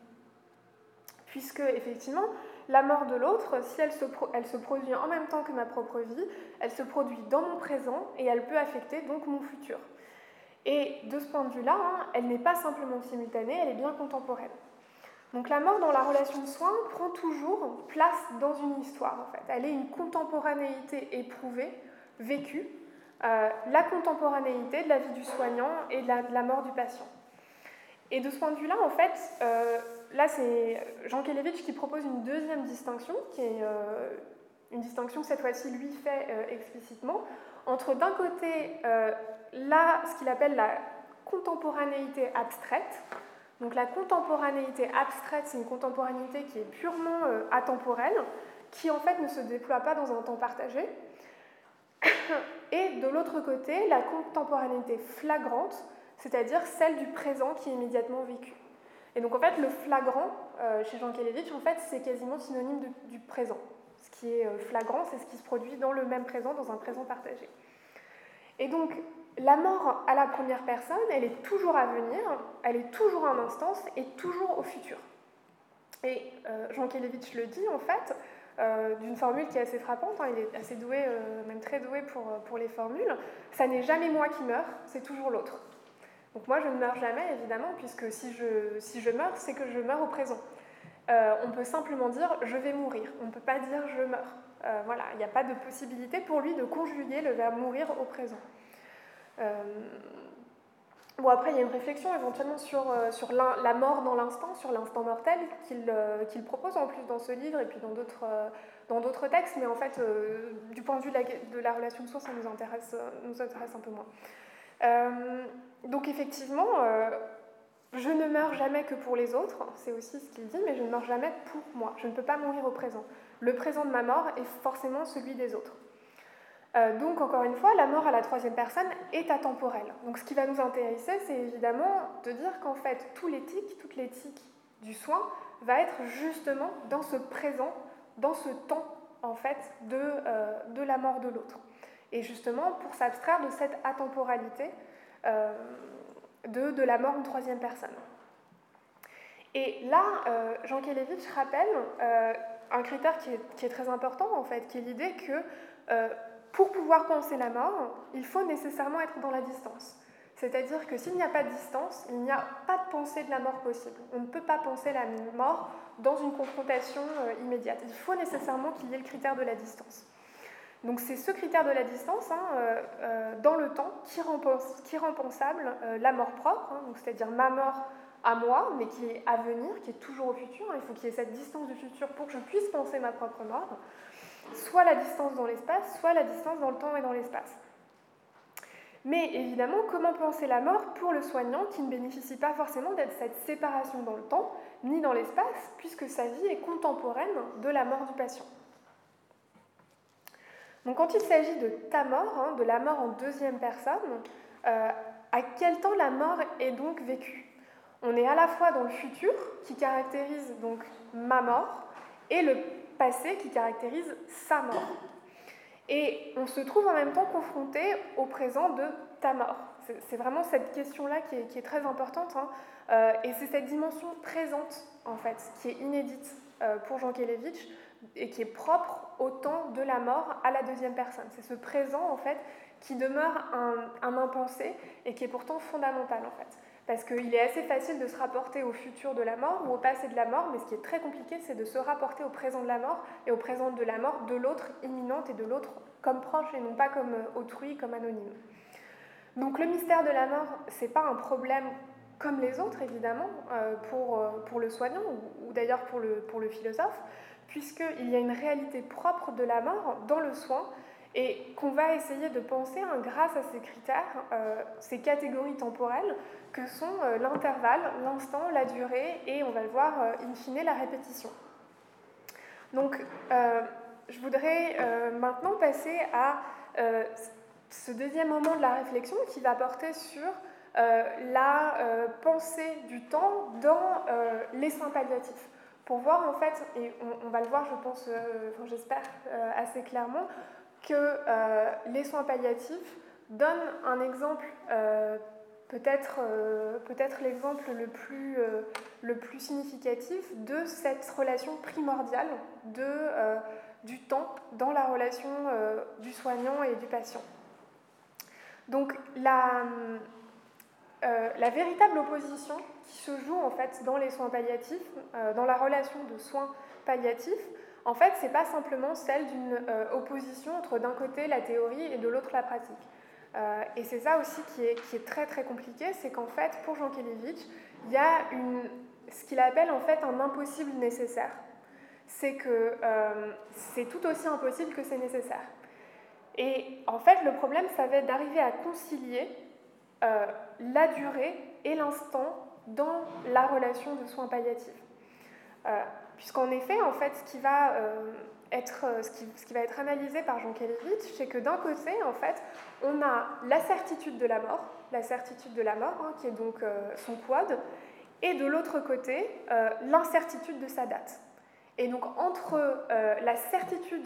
Puisque, effectivement, la mort de l'autre, si elle se, produit en même temps que ma propre vie, elle se produit dans mon présent et elle peut affecter donc mon futur. Et de ce point de vue-là, hein, elle n'est pas simplement simultanée, elle est bien contemporaine. Donc la mort dans la relation de soins prend toujours place dans une histoire, en fait. Elle est une contemporanéité éprouvée, vécue, euh, la contemporanéité de la vie du soignant et de la, mort du patient. Et de ce point de vue-là, en fait, euh, là c'est Jean Kelevitch qui propose une deuxième distinction, qui est euh, une distinction que cette fois-ci lui fait explicitement, entre d'un côté là, ce qu'il appelle la contemporanéité abstraite. Donc la contemporanéité abstraite, c'est une contemporanéité qui est purement atemporelle, qui en fait ne se déploie pas dans un temps partagé, et de l'autre côté, la contemporanéité flagrante, c'est-à-dire celle du présent qui est immédiatement vécu. Et donc en fait, le flagrant, euh, chez Jean Kelevitch, en fait, c'est quasiment synonyme du présent. Ce qui est euh, flagrant, c'est ce qui se produit dans le même présent, dans un présent partagé. Et donc, la mort à la première personne, elle est toujours à venir, elle est toujours en instance et toujours au futur. Et euh, Jean Kelevitch le dit, en fait, euh, d'une formule qui est assez frappante, hein, il est assez doué, euh, même très doué pour, euh, pour les formules, ça n'est jamais moi qui meurs, c'est toujours l'autre. Donc moi je ne meurs jamais évidemment, puisque si je, si je meurs, c'est que je meurs au présent. on peut simplement dire je vais mourir, on ne peut pas dire je meurs. voilà, il n'y a pas de possibilité pour lui de conjuguer le verbe mourir au présent. Bon, après, il y a une réflexion éventuellement sur, euh, sur la mort dans l'instant, sur l'instant mortel, euh, qu'il propose en plus dans ce livre et puis dans d'autres euh, textes, mais en fait, du point de vue de la, relation de source, ça nous intéresse, nous intéresse un peu moins. donc, effectivement, je ne meurs jamais que pour les autres, c'est aussi ce qu'il dit, mais je ne meurs jamais pour moi. Je ne peux pas mourir au présent. Le présent de ma mort est forcément celui des autres. Euh, donc, encore une fois, la mort à la troisième personne est atemporelle. Donc, ce qui va nous intéresser, c'est évidemment de dire qu'en fait, l'éthique, toute l'éthique du soin va être justement dans ce présent, dans ce temps, en fait, de, euh, de la mort de l'autre. Et justement, pour s'abstraire de cette atemporalité euh, de, de, la mort en troisième personne. Et là, Jean Kelevitch rappelle un critère qui est, qui est, très important, en fait, qui est l'idée que pour pouvoir penser la mort, il faut nécessairement être dans la distance. C'est-à-dire que s'il n'y a pas de distance, il n'y a pas de pensée de la mort possible. On ne peut pas penser la mort dans une confrontation euh, immédiate. Il faut nécessairement qu'il y ait le critère de la distance. Donc c'est ce critère de la distance hein, euh, euh, dans le temps qui rend, qui pensable la mort propre, hein, c'est-à-dire ma mort à moi, mais qui est à venir, qui est toujours au futur. Il faut qu'il y ait cette distance du futur pour que je puisse penser ma propre mort soit la distance dans l'espace, soit la distance dans le temps et dans l'espace. Mais évidemment, comment penser la mort pour le soignant qui ne bénéficie pas forcément d'être cette séparation dans le temps ni dans l'espace, puisque sa vie est contemporaine de la mort du patient Donc quand il s'agit de ta mort, hein, de la mort en deuxième personne, euh, à quel temps la mort est donc vécue? On est à la fois dans le futur, qui caractérise donc ma mort, et le passé, qui caractérise sa mort. Et on se trouve en même temps confronté au présent de ta mort. C'est vraiment cette question-là qui, est, très importante. Hein. Euh, et c'est cette dimension présente, en fait, qui est inédite euh, pour Jean Kelevitch et qui est propre au temps de la mort à la deuxième personne. C'est ce présent, en fait, qui demeure un, un impensé et qui est pourtant fondamental, en fait. Parce qu'il est assez facile de se rapporter au futur de la mort ou au passé de la mort, mais ce qui est très compliqué, c'est de se rapporter au présent de la mort et au présent de la mort de l'autre imminente et de l'autre comme proche et non pas comme euh, autrui, comme anonyme. Donc le mystère de la mort, c'est pas un problème comme les autres, évidemment, euh, pour, euh, pour le soignant ou, d'ailleurs pour le, pour le philosophe, puisqu'il y a une réalité propre de la mort dans le soin et qu'on va essayer de penser hein, grâce à ces critères, euh, ces catégories temporelles que sont l'intervalle, l'instant, la durée et, on va le voir, in fine, la répétition. Donc, je voudrais maintenant passer à ce deuxième moment de la réflexion qui va porter sur euh, la euh, pensée du temps dans euh, les soins palliatifs. Pour voir en fait, et on, va le voir je pense, j'espère assez clairement, que les soins palliatifs donnent un exemple peut-être peut l'exemple le, plus le plus significatif de cette relation primordiale de, du temps dans la relation du soignant et du patient. Donc la, euh, la véritable opposition qui se joue en fait dans les soins palliatifs, euh, dans la relation de soins palliatifs, en fait, c'est pas simplement celle d'une euh, opposition entre d'un côté la théorie et de l'autre la pratique. et c'est ça aussi qui est, qui est, très très compliqué, c'est qu'en fait, pour Jean Kelevitch, il y a une, ce qu'il appelle en fait un impossible nécessaire. C'est que c'est tout aussi impossible que c'est nécessaire. Et en fait, le problème, ça va être d'arriver à concilier euh, la durée et l'instant dans la relation de soins palliatifs. Euh, puisqu'en effet, en fait, ce qui va euh, être, ce qui, ce qui, va être analysé par Jean Kelevitch, c'est que d'un côté, en fait, on a la certitude de la mort, la certitude de la mort, hein, qui est donc son quad, et de l'autre côté, l'incertitude de sa date. Et donc entre la certitude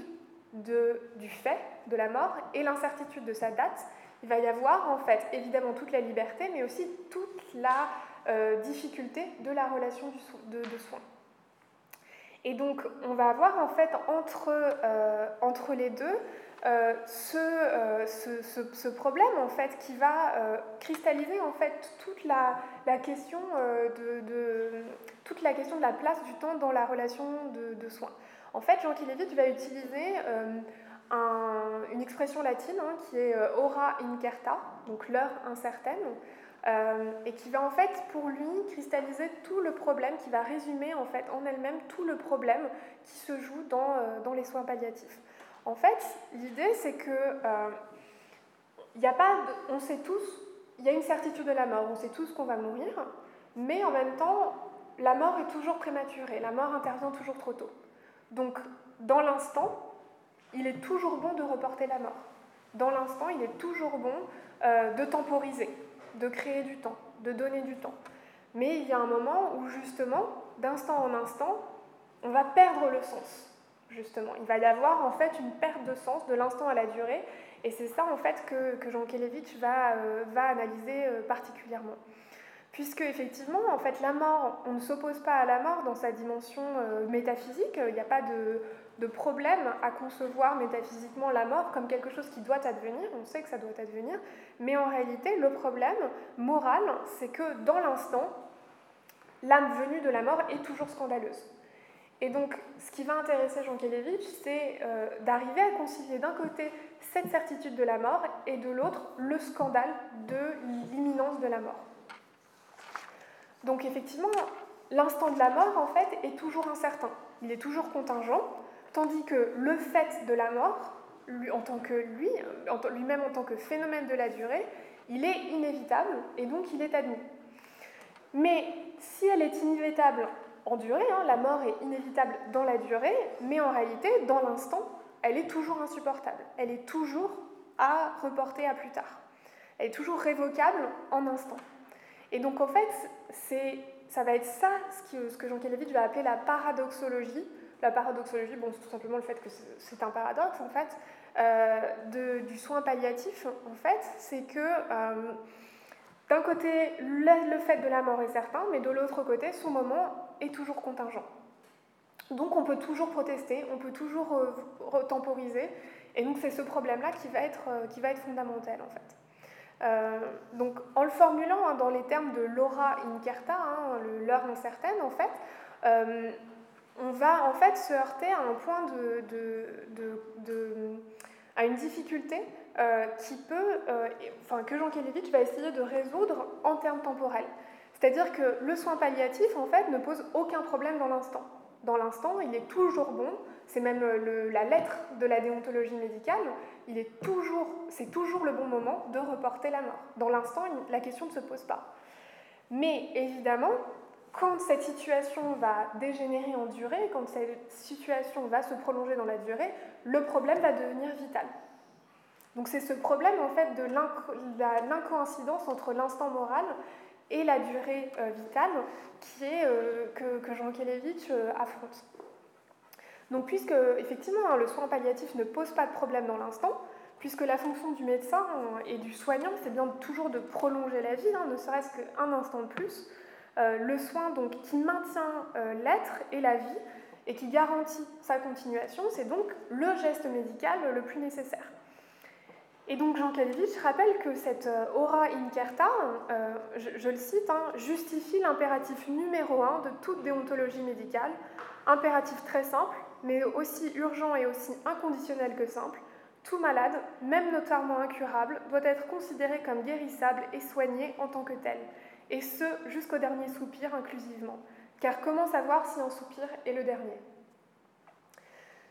de, du fait de la mort et l'incertitude de sa date, il va y avoir en fait évidemment toute la liberté, mais aussi toute la euh, difficulté de la relation de, soins. Et donc on va avoir en fait entre, euh, les deux euh, ce, ce, problème en fait qui va cristalliser en fait toute la, question de, toute la question de la place du temps dans la relation de, soins. En fait, Jean Kilevitch va utiliser une expression latine hein, qui est euh, ora incerta, donc l'heure incertaine, euh, et qui va en fait pour lui cristalliser tout le problème, qui va résumer en fait en elle-même tout le problème qui se joue dans, euh, dans les soins palliatifs. En fait, l'idée c'est que il a pas, on sait tous, il y a une certitude de la mort, on sait tous qu'on va mourir, mais en même temps, la mort est toujours prématurée, la mort intervient toujours trop tôt. Donc, dans l'instant, il est toujours bon de reporter la mort. Dans l'instant, il est toujours bon euh, de temporiser, de créer du temps, de donner du temps. Mais il y a un moment où justement, d'instant en instant, on va perdre le sens. Justement, il va y avoir en fait une perte de sens de l'instant à la durée, et c'est ça en fait que, Jean Kelevitch va, euh, analyser euh, particulièrement. Puisque effectivement, en fait, la mort, on ne s'oppose pas à la mort dans sa dimension métaphysique. Il n'y a pas de, de problème à concevoir métaphysiquement la mort comme quelque chose qui doit advenir, on sait que ça doit advenir, mais en réalité, le problème moral, c'est que dans l'instant, l'âme venue de la mort est toujours scandaleuse. Et donc, ce qui va intéresser Jean Kelevitch, c'est euh, d'arriver à concilier d'un côté cette certitude de la mort et de l'autre le scandale de l'imminence de la mort. Donc, effectivement, l'instant de la mort, en fait, est toujours incertain. Il est toujours contingent. Tandis que le fait de la mort, lui, en tant que lui, lui-même en tant que phénomène de la durée, il est inévitable et donc il est admis. Mais si elle est inévitable en durée, hein, la mort est inévitable dans la durée, mais en réalité, dans l'instant, elle est toujours insupportable. Elle est toujours à reporter à plus tard. Elle est toujours révocable en instant. Et donc en fait, c'est, ça va être ça ce que, ce que Jean Kelevitch va appeler la paradoxologie. La paradoxologie, bon, c'est tout simplement le fait que c'est un paradoxe en fait, euh, de, du soin palliatif en fait, c'est que euh, d'un côté, le, fait de la mort est certain, mais de l'autre côté, son moment est toujours contingent. Donc on peut toujours protester, on peut toujours euh, temporiser, et donc c'est ce problème-là qui, va être, qui va être fondamental en fait. Donc, en le formulant hein, dans les termes de l'aura incerta, hein, l'heure incertaine, en fait, on va en fait se heurter à un point de, à une difficulté euh, qui peut, euh, enfin, que Jean Kelevitch va essayer de résoudre en termes temporels. C'est-à-dire que le soin palliatif, en fait, ne pose aucun problème dans l'instant. Dans l'instant, il est toujours bon c'est même le, la lettre de la déontologie médicale, il est toujours, c'est toujours le bon moment de reporter la mort. Dans l'instant, la question ne se pose pas. Mais évidemment, quand cette situation va dégénérer en durée, quand cette situation va se prolonger dans la durée, le problème va devenir vital. Donc c'est ce problème en fait de l'incoïncidence entre l'instant moral et la durée euh, vitale qui est, euh, que, Jean Kelevitch euh, affronte. Donc puisque effectivement hein, le soin palliatif ne pose pas de problème dans l'instant, puisque la fonction du médecin et du soignant, c'est bien toujours de prolonger la vie, hein, ne serait-ce qu'un instant de plus, le soin donc, qui maintient euh, l'être et la vie et qui garantit sa continuation, c'est donc le geste médical le plus nécessaire. Et donc Jean Calvich rappelle que cette aura incerta, euh, je, je, le cite, hein, justifie l'impératif numéro un de toute déontologie médicale, impératif très simple, mais aussi urgent et aussi inconditionnel que simple, tout malade, même notoirement incurable, doit être considéré comme guérissable et soigné en tant que tel, et ce jusqu'au dernier soupir inclusivement. Car comment savoir si un soupir est le dernier?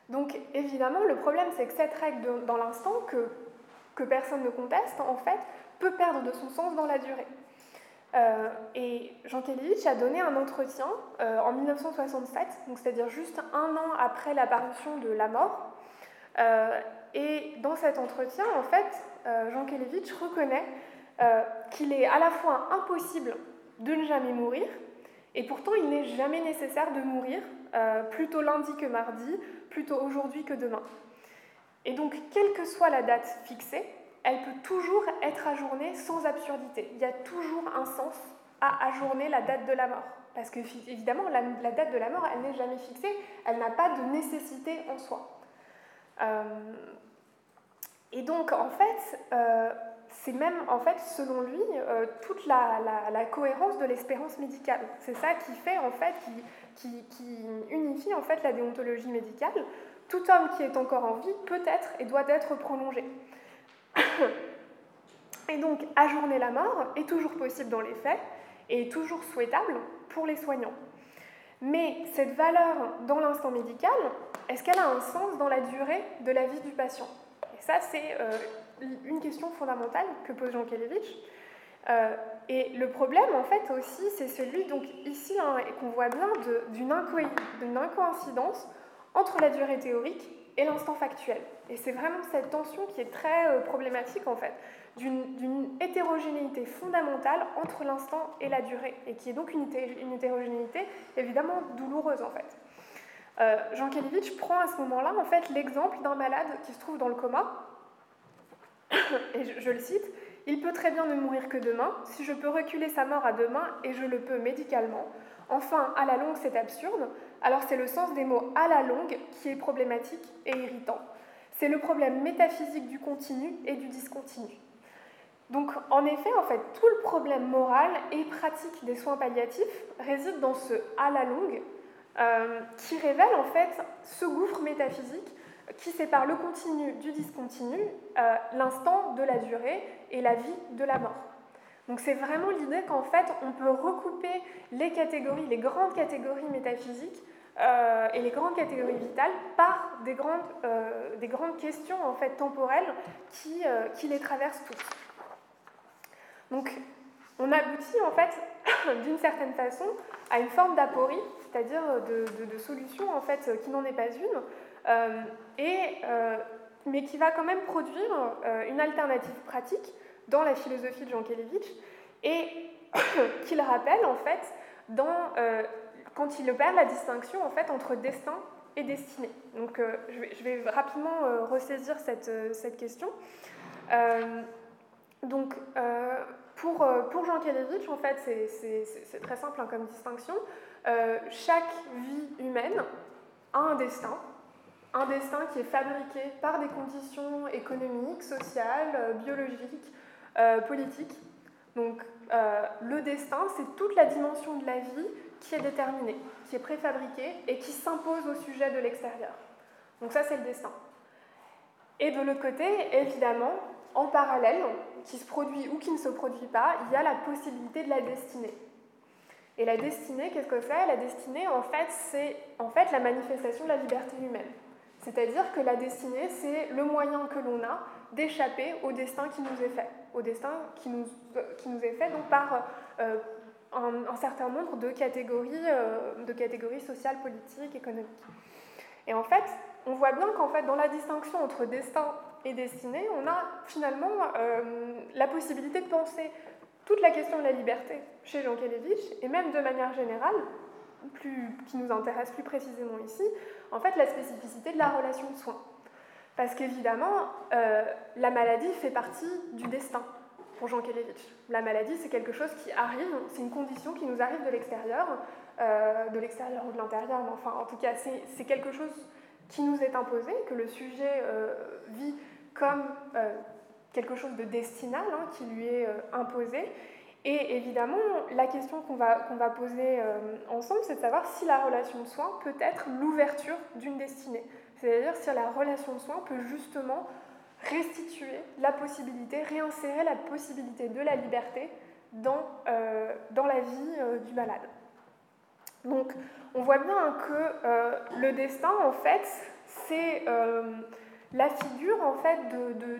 Donc évidemment, le problème c'est que cette règle dans l'instant, que, que personne ne conteste, en fait, peut perdre de son sens dans la durée. Euh, et Jean Kelevitch a donné un entretien euh, en 1967, c'est-à-dire juste un an après l'apparition de La mort. Euh, et dans cet entretien, en fait, Jean Kelevitch reconnaît euh, qu'il est à la fois impossible de ne jamais mourir, et pourtant il n'est jamais nécessaire de mourir, euh, plutôt lundi que mardi, plutôt aujourd'hui que demain. Et donc, quelle que soit la date fixée, elle peut toujours être ajournée sans absurdité. Il y a toujours un sens à ajourner la date de la mort. Parce que, évidemment, la, date de la mort, elle n'est jamais fixée, elle n'a pas de nécessité en soi. Euh, et donc, en fait, c'est même, en fait, selon lui, euh, toute la, la, cohérence de l'espérance médicale. C'est ça qui fait, en fait, qui, qui, qui, unifie, en fait, la déontologie médicale. Tout homme qui est encore en vie peut être et doit être prolongé. Et donc, ajourner la mort est toujours possible dans les faits et toujours souhaitable pour les soignants. Mais cette valeur dans l'instant médical, est-ce qu'elle a un sens dans la durée de la vie du patient? Et ça, c'est euh, une question fondamentale que pose Jean Kelevitch. Euh, et le problème, en fait, aussi, c'est celui, donc ici, hein, qu'on voit bien, d'une inco incoïncidence entre la durée théorique et l'instant factuel. Et c'est vraiment cette tension qui est très euh, problématique en fait, d'une hétérogénéité fondamentale entre l'instant et la durée, et qui est donc une, hétérogénéité évidemment douloureuse en fait. Euh, Jean Kelevitch prend à ce moment-là en fait l'exemple d'un malade qui se trouve dans le coma, et je, le cite, il peut très bien ne mourir que demain, si je peux reculer sa mort à demain, et je le peux médicalement, Enfin, à la longue, c'est absurde. Alors c'est le sens des mots à la longue qui est problématique et irritant. C'est le problème métaphysique du continu et du discontinu. Donc, en effet, en fait, tout le problème moral et pratique des soins palliatifs réside dans ce à la longue euh, qui révèle en fait ce gouffre métaphysique qui sépare le continu du discontinu, euh, l'instant de la durée et la vie de la mort. Donc c'est vraiment l'idée qu'en fait on peut recouper les catégories, les grandes catégories métaphysiques euh, et les grandes catégories vitales par des grandes, euh, des grandes questions en fait temporelles qui, qui les traversent toutes. Donc on aboutit en fait d'une certaine façon à une forme d'aporie, c'est-à-dire de, de, de, solution en fait qui n'en est pas une, et, mais qui va quand même produire une alternative pratique dans la philosophie de Jean Kelevitch et qu'il rappelle en fait quand il opère la distinction entre destin et destinée. Donc je vais, rapidement ressaisir cette, question. donc pour, Jean Kelevitch, en fait, c'est très simple hein, comme distinction. Euh, chaque vie humaine a un destin, un destin qui est fabriqué par des conditions économiques, sociales, euh, biologiques, euh, politiques. Donc le destin, c'est toute la dimension de la vie qui est déterminée, qui est préfabriquée et qui s'impose au sujet de l'extérieur. Donc ça, c'est le destin. Et de l'autre côté, évidemment, en parallèle, qui se produit ou qui ne se produit pas, il y a la possibilité de la destinée. Et la destinée, qu'est-ce que c'est? La destinée, en fait, c'est en fait la manifestation de la liberté humaine. C'est-à-dire que la destinée, c'est le moyen que l'on a d'échapper au destin qui nous est fait, au destin qui nous, qui nous est fait donc par euh, un, certain nombre de catégories, euh, de catégories sociales, politiques, économiques. Et en fait, on voit bien qu'en fait, dans la distinction entre destin et destinée, on a finalement euh, la possibilité de penser toute la question de la liberté chez Jean Kelevitch, et même de manière générale, plus, qui nous intéresse plus précisément ici, en fait la spécificité de la relation de soins. Parce qu'évidemment, euh, la maladie fait partie du destin pour Jean Kelevitch. La maladie, c'est quelque chose qui arrive, c'est une condition qui nous arrive de l'extérieur, euh, de l'extérieur ou de l'intérieur, mais enfin, en tout cas, c'est quelque chose qui nous est imposé, que le sujet euh, vit comme quelque chose de destinal hein, qui lui est imposé. Et évidemment, la question qu'on va, poser euh, ensemble, c'est de savoir si la relation de soins peut être l'ouverture d'une destinée. C'est-à-dire si la relation de soins peut justement restituer la possibilité, réinsérer la possibilité de la liberté dans, euh, la vie du malade. Donc, on voit bien que le destin, en fait, c'est la figure en fait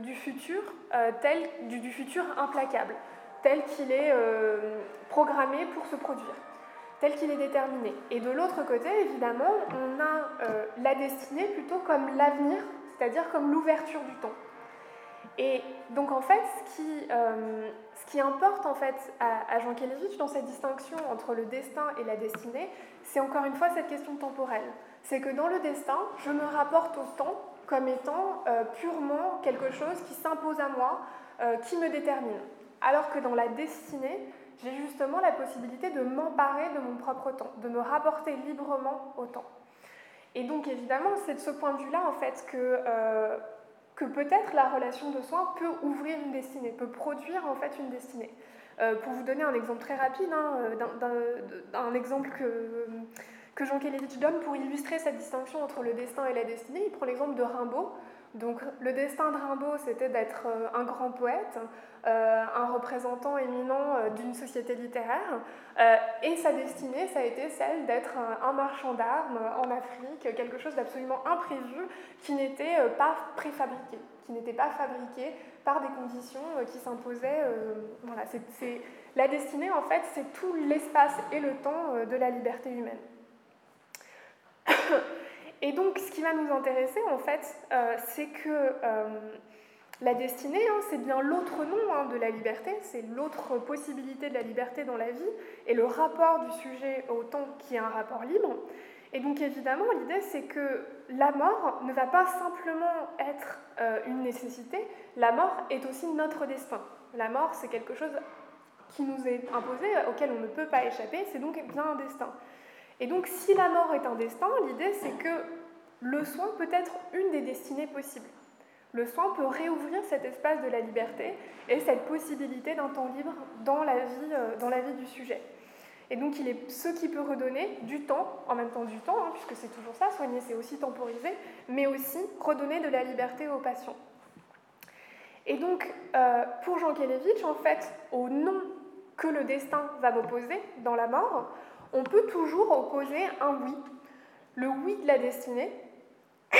du futur euh, tel du, futur implacable, tel qu'il est euh, programmé pour se produire, tel qu'il est déterminé. Et de l'autre côté, évidemment, on a euh, la destinée plutôt comme l'avenir, c'est-à-dire comme l'ouverture du temps. Et donc en fait, ce qui, qui importe en fait à, Jean Kelevitch dans cette distinction entre le destin et la destinée, c'est encore une fois cette question temporelle. C'est que dans le destin, je me rapporte au temps comme étant euh, purement quelque chose qui s'impose à moi, euh, qui me détermine. Alors que dans la destinée, j'ai justement la possibilité de m'emparer de mon propre temps, de me rapporter librement au temps. Et donc évidemment, c'est de ce point de vue-là en fait que, euh, que peut-être la relation de soins peut ouvrir une destinée, peut produire en fait une destinée. pour vous donner un exemple très rapide, hein, d'un exemple que que Jean Kelevitch donne pour illustrer cette distinction entre le destin et la destinée. Il prend l'exemple de Rimbaud. Donc, le destin de Rimbaud, c'était d'être euh, un grand poète, euh, un représentant éminent euh, d'une société littéraire, et sa destinée, ça a été celle d'être un, marchand d'armes en Afrique, quelque chose d'absolument imprévu qui n'était pas préfabriqué, qui n'était pas fabriqué par des conditions qui s'imposaient. voilà, c'est, la destinée, en fait, c'est tout l'espace et le temps de la liberté humaine. Et donc, ce qui va nous intéresser, en fait, euh, c'est que euh, la destinée, hein, c'est bien l'autre nom hein, de la liberté, c'est l'autre possibilité de la liberté dans la vie, et le rapport du sujet au temps qui est un rapport libre. Et donc, évidemment, l'idée, c'est que la mort ne va pas simplement être euh, une nécessité, la mort est aussi notre destin. La mort, c'est quelque chose qui nous est imposé, auquel on ne peut pas échapper, c'est donc bien un destin. Et donc, si la mort est un destin, l'idée c'est que le soin peut être une des destinées possibles. Le soin peut réouvrir cet espace de la liberté et cette possibilité d'un temps libre dans la vie, euh, dans la du sujet. Et donc, il est ce qui peut redonner du temps, en même temps du temps, hein, puisque c'est toujours ça, soigner c'est aussi temporiser, mais aussi redonner de la liberté aux patients. Et donc, euh, pour Jean Kelevitch, en fait, au nom que le destin va m'opposer dans la mort, on peut toujours opposer un oui, le oui de la destinée,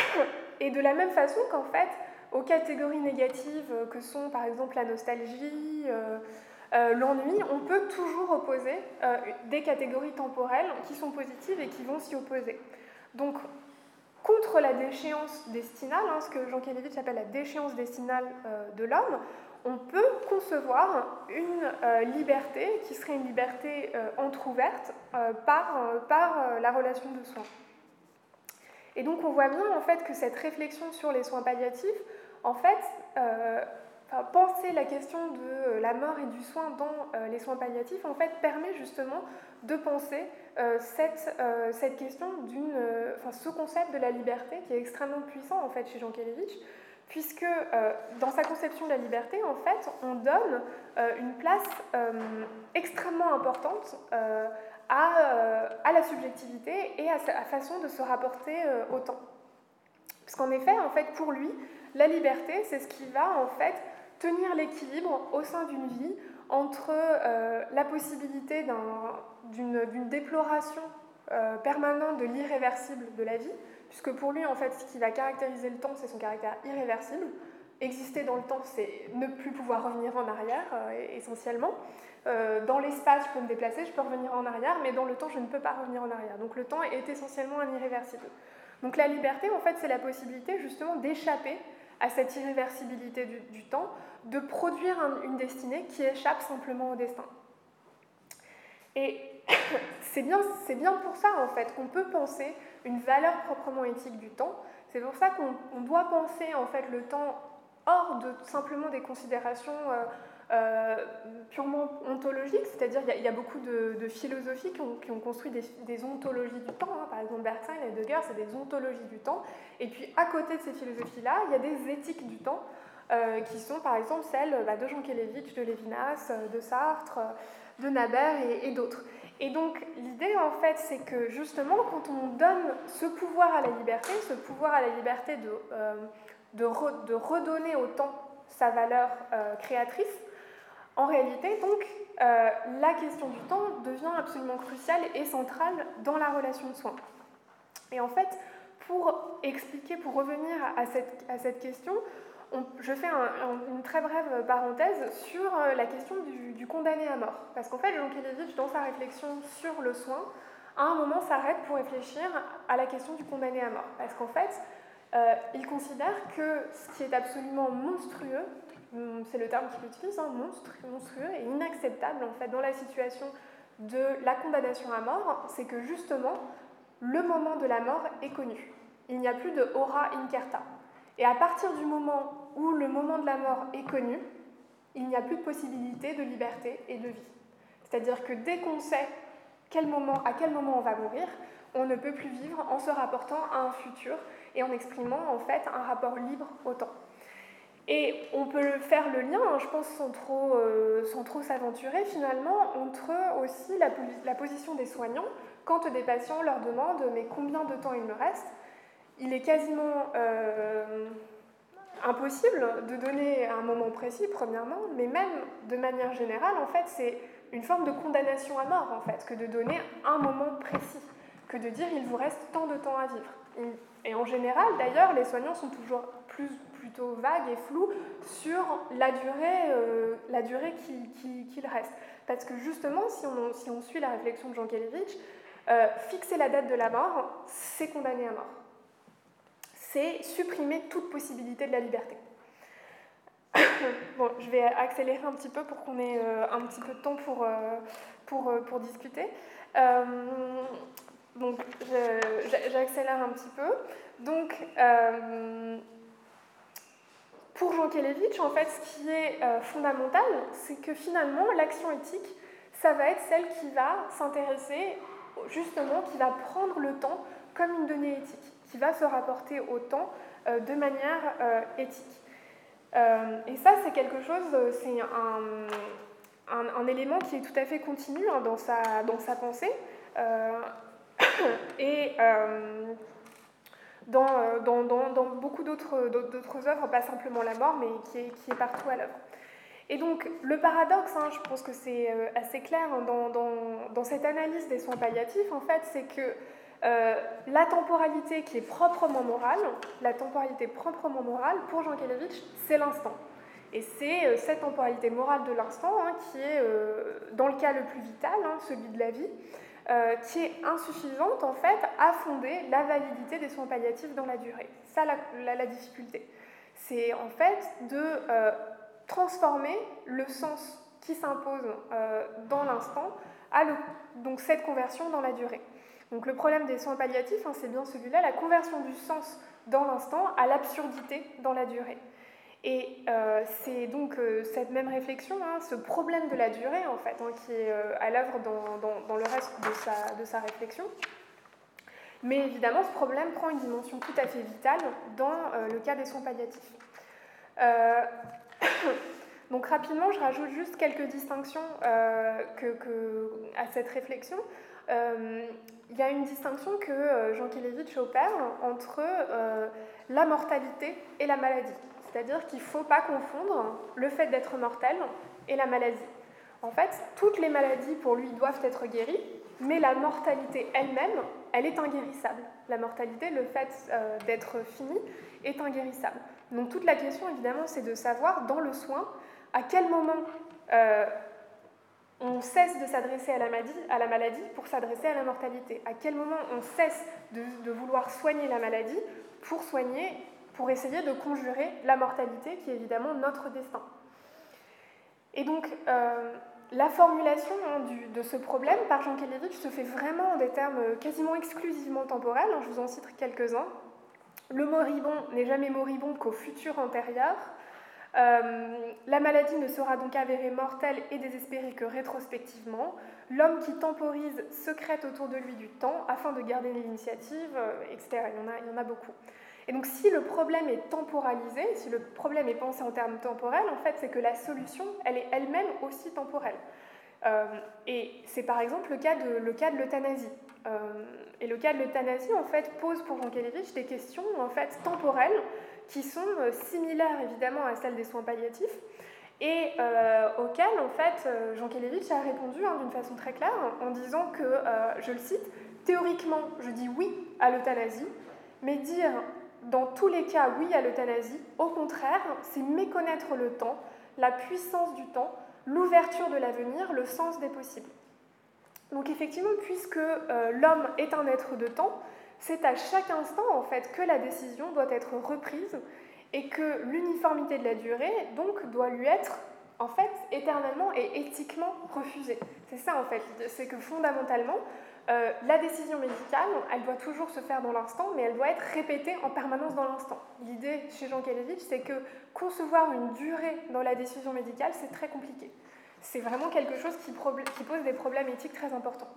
et de la même façon qu'en fait, aux catégories négatives que sont par exemple la nostalgie, euh, euh, l'ennui, on peut toujours opposer euh, des catégories temporelles qui sont positives et qui vont s'y opposer. Donc, contre la déchéance destinale, hein, ce que Jean Kelevitch appelle la déchéance destinale de l'homme, on peut concevoir une liberté qui serait une liberté entr'ouverte par, par la relation de soins. Et donc on voit bien en fait que cette réflexion sur les soins palliatifs, en fait, euh, penser la question de euh, la mort et du soin dans euh, les soins palliatifs, en fait, permet justement de penser cette, question d'une, enfin, ce concept de la liberté qui est extrêmement puissant en fait chez Jean Kelevitch, puisque dans sa conception de la liberté, en fait, on donne une place extrêmement importante euh, à, la subjectivité et à sa façon de se rapporter au temps. Parce qu'en effet, en fait, pour lui, la liberté, c'est ce qui va en fait tenir l'équilibre au sein d'une vie entre euh, la possibilité d'une déploration permanente de l'irréversible de la vie, puisque pour lui, en fait, ce qui va caractériser le temps, c'est son caractère irréversible. Exister dans le temps, c'est ne plus pouvoir revenir en arrière, essentiellement. Euh, dans l'espace, je peux me déplacer, je peux revenir en arrière, mais dans le temps, je ne peux pas revenir en arrière. Donc le temps est essentiellement un irréversible. Donc la liberté, en fait, c'est la possibilité justement d'échapper à cette irréversibilité du, temps, de produire une destinée qui échappe simplement au destin. Et c'est bien, bien pour ça, en fait, qu'on peut penser une valeur proprement éthique du temps. C'est pour ça qu'on doit penser, en fait, le temps hors de simplement des considérations... Euh, purement ontologique, c'est-à-dire il y, a beaucoup de, philosophies qui ont, construit des, ontologies du temps. Hein. Par exemple, Bergson et Heidegger, c'est des ontologies du temps. Et puis à côté de ces philosophies-là, il y a des éthiques du temps. Euh, qui sont par exemple celles bah, de Jean Kelevitch, de Lévinas, euh, de Sartre, de Naber et, d'autres. Et donc l'idée en fait c'est que justement quand on donne ce pouvoir à la liberté, ce pouvoir à la liberté de redonner au temps sa valeur créatrice, en réalité, donc, euh, la question du temps devient absolument cruciale et centrale dans la relation de soins. Et en fait, pour expliquer, pour revenir à cette, question, je fais une très brève parenthèse sur euh, la question du, condamné à mort. Parce qu'en fait, Jean Kelevitch, dans sa réflexion sur le soin, à un moment s'arrête pour réfléchir à la question du condamné à mort. Parce qu'en fait, euh, il considère que ce qui est absolument monstrueux, c'est le terme qu'il utilise, hein, monstre, monstrueux et inacceptable en fait dans la situation de la condamnation à mort, c'est que justement le moment de la mort est connu. Il n'y a plus de ora incerta. Et à partir du moment où le moment de la mort est connu, il n'y a plus de possibilité de liberté et de vie. C'est-à-dire que dès qu'on sait quel moment, à quel moment on va mourir, on ne peut plus vivre en se rapportant à un futur et en exprimant en fait un rapport libre au temps. Et on peut faire le lien, hein, je pense, sans trop, euh, s'aventurer finalement, entre aussi la, la, position des soignants quand des patients leur demandent mais combien de temps il me reste? Il est quasiment euh, impossible de donner un moment précis, premièrement, mais même de manière générale, en fait, c'est une forme de condamnation à mort, en fait, que de donner un moment précis, que de dire il vous reste tant de temps à vivre. Et en général, d'ailleurs, les soignants sont toujours plus plutôt vague et flou sur la durée, euh, la durée qu'il reste. Parce que justement, si on, si on, suit la réflexion de Jean Kelevitch, euh, fixer la date de la mort, c'est condamner à mort. C'est supprimer toute possibilité de la liberté. bon, je vais accélérer un petit peu pour qu'on ait euh, un petit peu de temps pour, pour, pour discuter. donc, j'accélère un petit peu. Donc, pour Jean Kelevitch, en fait, ce qui est euh, fondamental, c'est que finalement, l'action éthique, ça va être celle qui va s'intéresser, justement, qui va prendre le temps comme une donnée éthique, qui va se rapporter au temps euh, de manière euh, éthique. et ça, c'est quelque chose, c'est un, élément qui est tout à fait continu hein, dans, sa, dans sa pensée. euh, dans, dans, dans, beaucoup d'autres œuvres, pas simplement la mort, mais qui est, qui est partout à l'œuvre. Et donc, le paradoxe, hein, je pense que c'est euh, assez clair hein, dans, cette analyse des soins palliatifs, en fait, c'est que euh, la temporalité qui est proprement morale, la temporalité proprement morale, pour Jean Kelevitch, c'est l'instant. Et c'est cette temporalité morale de l'instant hein, qui est, dans le cas le plus vital, celui de la vie, qui est insuffisante en fait à fonder la validité des soins palliatifs dans la durée. Ça la, difficulté. C'est en fait de transformer le sens qui s'impose dans l'instant à donc cette conversion dans la durée. Donc le problème des soins palliatifs, hein, c'est bien celui-là, la conversion du sens dans l'instant à l'absurdité dans la durée. Et euh, c'est donc euh, cette même réflexion, hein, ce problème de la durée, en fait, hein, qui est euh, à l'œuvre dans, le reste de sa, de sa, réflexion. Mais évidemment, ce problème prend une dimension tout à fait vitale dans le cas des soins palliatifs. donc rapidement, je rajoute juste quelques distinctions que, que, à cette réflexion il y a une distinction que Jean Kelevitch opère entre la mortalité et la maladie. C'est-à-dire qu'il ne faut pas confondre le fait d'être mortel et la maladie. En fait, toutes les maladies pour lui doivent être guéries, mais la mortalité elle-même, elle est inguérissable. La mortalité, le fait euh, d'être fini, est inguérissable. Donc toute la question, évidemment, c'est de savoir dans le soin à quel moment on cesse de s'adresser à, à, la maladie pour s'adresser à la mortalité À quel moment on cesse de, vouloir soigner la maladie pour soigner, pour essayer de conjurer la mortalité qui est évidemment notre destin Et donc, euh, la formulation hein, de ce problème par Jean se fait vraiment en des termes quasiment exclusivement temporels. Hein, je vous en cite quelques-uns. Le moribond n'est jamais moribond qu'au futur antérieur. Euh, la maladie ne sera donc avérée mortelle et désespérée que rétrospectivement. L'homme qui temporise secrète autour de lui du temps afin de garder l'initiative, euh, etc. Il y en a beaucoup. Et donc si le problème est temporalisé, si le problème est pensé en termes temporels, en fait, c'est que la solution, elle est elle-même aussi temporelle. Euh, et c'est par exemple le cas de, l'euthanasie. et le cas de l'euthanasie, en fait, pose pour Jean Kelevich des questions en fait temporelles qui sont euh, similaires évidemment à celles des soins palliatifs et euh, auxquelles en fait euh, Jean Kelevitch a répondu hein, d'une façon très claire en disant que, je le cite, théoriquement je dis oui à l'euthanasie, mais dire dans tous les cas oui à l'euthanasie, au contraire, c'est méconnaître le temps, la puissance du temps, l'ouverture de l'avenir, le sens des possibles. Donc effectivement, puisque l'homme est un être de temps, c'est à chaque instant en fait que la décision doit être reprise et que l'uniformité de la durée donc doit lui être en fait éternellement et éthiquement refusée. C'est ça en fait, c'est que fondamentalement euh, la décision médicale, elle doit toujours se faire dans l'instant, mais elle doit être répétée en permanence dans l'instant. L'idée chez Jean Kelevitch, c'est que concevoir une durée dans la décision médicale, c'est très compliqué. C'est vraiment quelque chose qui, qui pose des problèmes éthiques très importants.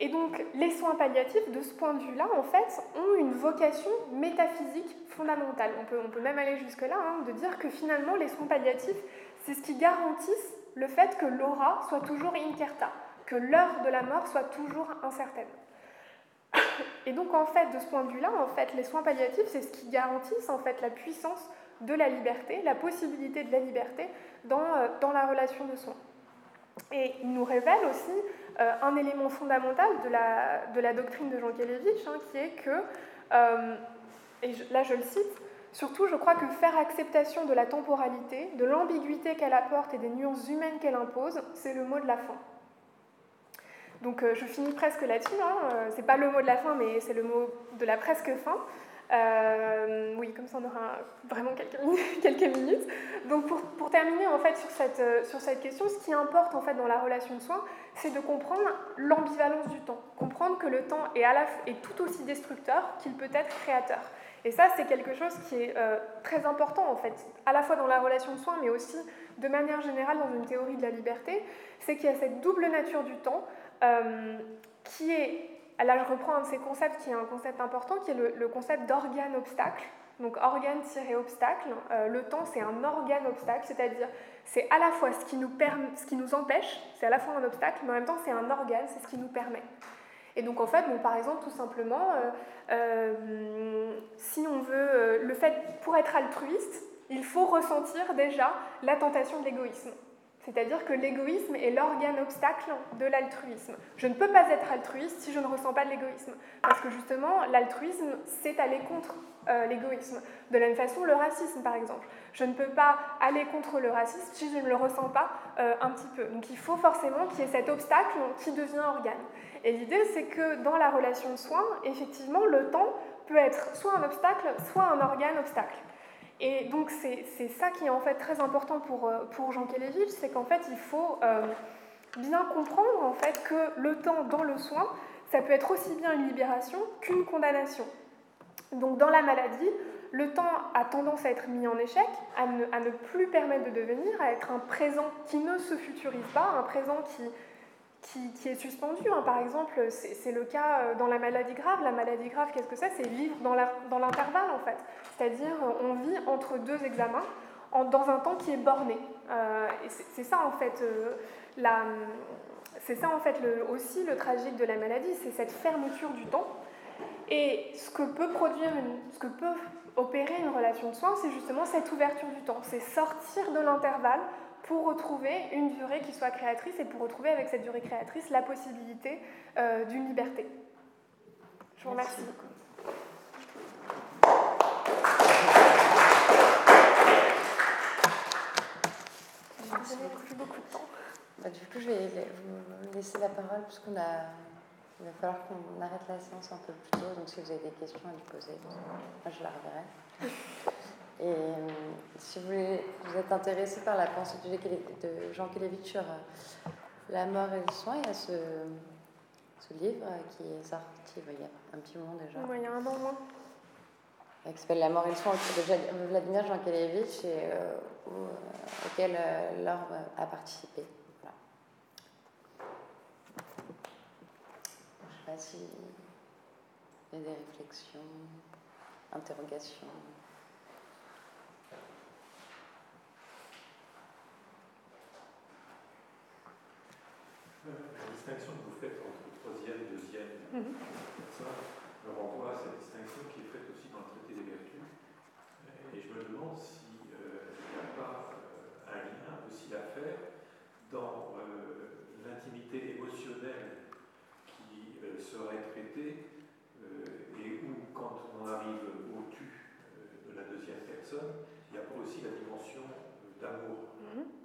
Et donc, les soins palliatifs, de ce point de vue-là, en fait, ont une vocation métaphysique fondamentale. On peut, on peut même aller jusque-là, hein, de dire que finalement, les soins palliatifs, c'est ce qui garantissent le fait que l'aura soit toujours incerta, que l'heure de la mort soit toujours incertaine. Et donc, en fait, de ce point de vue-là, en fait, les soins palliatifs, c'est ce qui garantissent en fait la puissance de la liberté, la possibilité de la liberté dans, euh, dans la relation de soins. Et il nous révèle aussi euh, un élément fondamental de la, de la doctrine de Jean Kelevitch, hein, qui est que, euh, et là je le cite, surtout je crois que faire acceptation de la temporalité, de l'ambiguïté qu'elle apporte et des nuances humaines qu'elle impose, c'est le mot de la fin. Donc euh, je finis presque là-dessus, hein, c'est pas le mot de la fin, mais c'est le mot de la presque fin. Euh, oui, comme ça on aura vraiment quelques, minutes. Donc pour, terminer en fait sur cette, euh, sur cette question, ce qui importe en fait dans la relation de soins, c'est de comprendre l'ambivalence du temps, comprendre que le temps est, tout aussi destructeur qu'il peut être créateur. Et ça, c'est quelque chose qui est euh, très important en fait, à la fois dans la relation de soins, mais aussi de manière générale dans une théorie de la liberté, c'est qu'il y a cette double nature du temps qui est là, je reprends un de ces concepts qui est un concept important, qui est le, concept d'organe-obstacle. Donc, organe-obstacle, euh, le temps, c'est un organe-obstacle, c'est-à-dire c'est à la fois ce qui nous, ce qui nous empêche, c'est à la fois un obstacle, mais en même temps, c'est un organe, c'est ce qui nous permet. Et donc, en fait, bon, par exemple, tout simplement, euh, euh, si on veut, le fait, pour être altruiste, il faut ressentir déjà la tentation de l'égoïsme. C'est-à-dire que l'égoïsme est l'organe obstacle de l'altruisme. Je ne peux pas être altruiste si je ne ressens pas de l'égoïsme. Parce que justement, l'altruisme, c'est aller contre euh, l'égoïsme. De la même façon, le racisme, par exemple. Je ne peux pas aller contre le racisme si je ne le ressens pas euh, un petit peu. Donc il faut forcément qu'il y ait cet obstacle qui devient organe. Et l'idée, c'est que dans la relation de soins, effectivement, le temps peut être soit un obstacle, soit un organe obstacle. Et donc c'est ça qui est en fait très important pour, euh, pour Jean Kelevich, c'est qu'en fait il faut euh, bien comprendre en fait que le temps dans le soin, ça peut être aussi bien une libération qu'une condamnation. Donc dans la maladie, le temps a tendance à être mis en échec, à ne, à ne, plus permettre de devenir, à être un présent qui ne se futurise pas, un présent qui, qui, est suspendu. Hein. Par exemple, c'est le cas euh, dans la maladie grave. La maladie grave, qu'est-ce que c'est? C'est vivre dans l'intervalle, en fait. C'est-à-dire, euh, on vit entre deux examens en, dans un temps qui est borné. Euh, c'est ça, en fait, la, c'est ça, en fait, aussi le tragique de la maladie, c'est cette fermeture du temps. Et ce que peut produire, ce que peut opérer une relation de soins, c'est justement cette ouverture du temps. C'est sortir de l'intervalle pour retrouver une durée qui soit créatrice et pour retrouver avec cette durée créatrice la possibilité euh, d'une liberté. Je vous remercie. Merci beaucoup. beaucoup de temps. Bah, du coup, je vais vous laisser la parole puisqu'on a. Il va falloir qu'on arrête la séance un peu plus tôt, donc si vous avez des questions à lui poser, moi je la reverrai. Et euh, si vous, êtes intéressé par la pensée de Jean Kelevich sur euh, la mort et le soin, il y a ce, livre qui est sorti il y a un petit moment déjà. il y a un an moins. Qui s'appelle La mort et le soin de Vladimir Jean Kelevich et euh, auquel Laure a participé. Je ne sais pas s'il y a des réflexions, interrogations. La distinction que vous faites entre troisième, deuxième ça me renvoie à cette distinction qui est faite aussi dans le traité des vertus. Et je me demande s'il euh, n'y a pas euh, un lien aussi à faire dans euh, l'intimité émotionnelle qui serait traitée et où, quand on arrive au tu de la deuxième personne, il y a pas aussi la dimension d'amour. Mm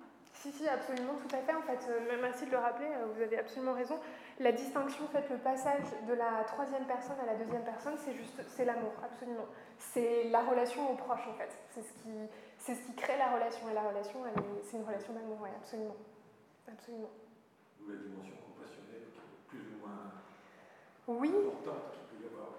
si, absolument, tout à fait. En fait, euh, merci de le rappeler, euh, vous avez absolument raison. La distinction, en fait, le passage de la troisième personne à la deuxième personne, c'est juste, c'est l'amour, absolument. C'est la relation aux proches, en fait. C'est ce qui, c'est ce qui crée la relation. Et la relation, c'est une relation d'amour, oui, absolument. Absolument. Ou la dimension compassionnelle, qui est plus ou moins oui. importante qu'il peut y avoir.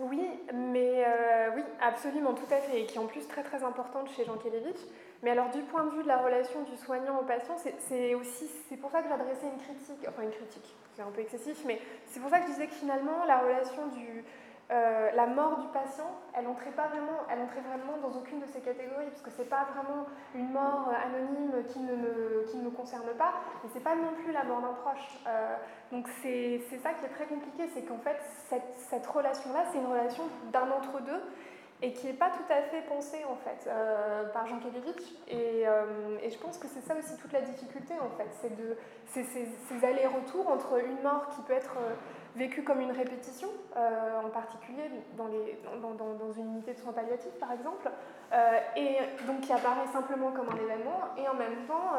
Oui, mais euh, oui, absolument, tout à fait, et qui est en plus très très importante chez Jean Kelevich. Mais alors du point de vue de la relation du soignant au patient, c'est aussi c'est pour ça que j'adressais une critique, enfin une critique, c'est un peu excessif, mais c'est pour ça que je disais que finalement la relation du euh, la mort du patient, elle entrait pas vraiment, elle entrait vraiment dans aucune de ces catégories, parce que c'est pas vraiment une mort euh, anonyme qui ne me, qui ne me concerne pas, mais c'est pas non plus la mort d'un proche. Euh, donc c'est ça qui est très compliqué, c'est qu'en fait cette, cette relation-là, c'est une relation d'un entre deux et qui n'est pas tout à fait pensé en fait euh, par Jean Kelevitch. Et, euh, et, je pense que c'est ça aussi toute la difficulté en fait, c'est ces, ces allers-retours entre une mort qui peut être euh, vécue comme une répétition, en particulier dans, les, dans, dans, une unité de soins palliatifs par exemple, et donc qui apparaît simplement comme un événement, et en même temps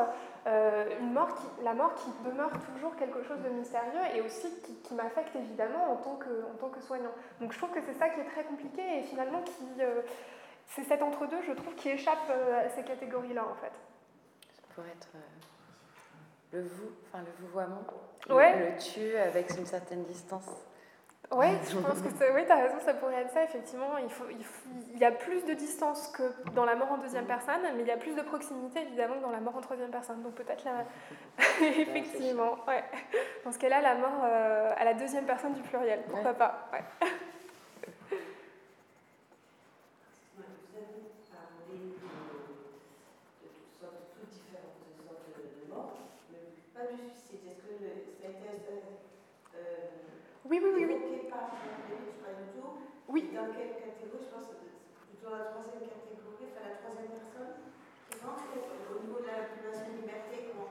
euh, une mort qui, la mort qui demeure toujours quelque chose de mystérieux et aussi qui, qui m'affecte évidemment en tant, que, en tant que soignant. Donc je trouve que c'est ça qui est très compliqué et finalement qui, euh, c'est cet entre-deux, je trouve, qui échappe euh, à ces catégories-là en fait. Ça pourrait être le vous, enfin le vouvoiement, ouais. le tu avec une certaine distance. Oui, je pense que oui, tu as raison, ça pourrait être ça, effectivement. Il, faut, il, y a plus de distance que dans la mort en deuxième personne, mais il y a plus de proximité, évidemment, que dans la mort en troisième personne. Donc peut-être là, effectivement, ouais. Dans ce cas-là, la mort euh, à la deuxième personne du pluriel, pourquoi pas. Ouais. Oui. Dans quelle catégorie Je pense que c'est plutôt la troisième catégorie, enfin la troisième personne qui au niveau de la privation de liberté. Comment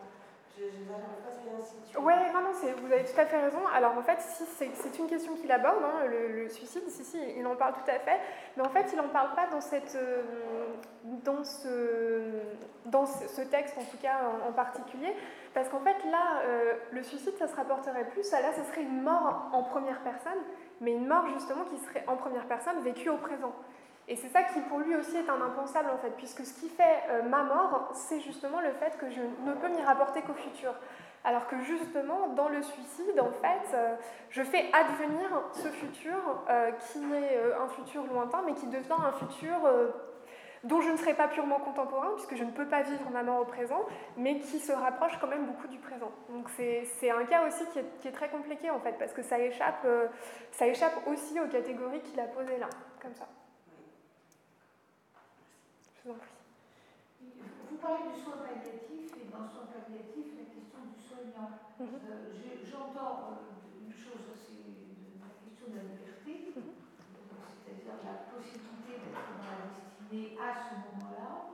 je, je n'arrive pas bien situer. Oui, non, non, vous avez tout à fait raison. Alors en fait, c'est une question qu'il aborde, hein, le, suicide, si, si, il en parle tout à fait. Mais en fait, il n'en parle pas dans, euh, ce, texte, en tout cas en, particulier. Parce qu'en fait, là, euh, le suicide, ça se rapporterait plus à là, ça serait une mort en première personne mais une mort justement qui serait en première personne vécue au présent. Et c'est ça qui pour lui aussi est un impensable en fait, puisque ce qui fait euh, ma mort, c'est justement le fait que je ne peux m'y rapporter qu'au futur. Alors que justement, dans le suicide, en fait, euh, je fais advenir ce futur euh, qui est un futur lointain, mais qui devient un futur dont je ne serai pas purement contemporain, puisque je ne peux pas vivre ma mort au présent, mais qui se rapproche quand même beaucoup du présent. Donc c'est un cas aussi qui est, qui est, très compliqué, en fait, parce que ça échappe, ça échappe aussi aux catégories qu'il a posées là, comme ça. Vous parlez du soin palliatif, et dans le soin palliatif, la question du soignant. Mhm. Euh, j'entends euh, une chose, c'est la question de la liberté, mhm. c'est-à-dire la possibilité d'être dans destinée à ce moment-là.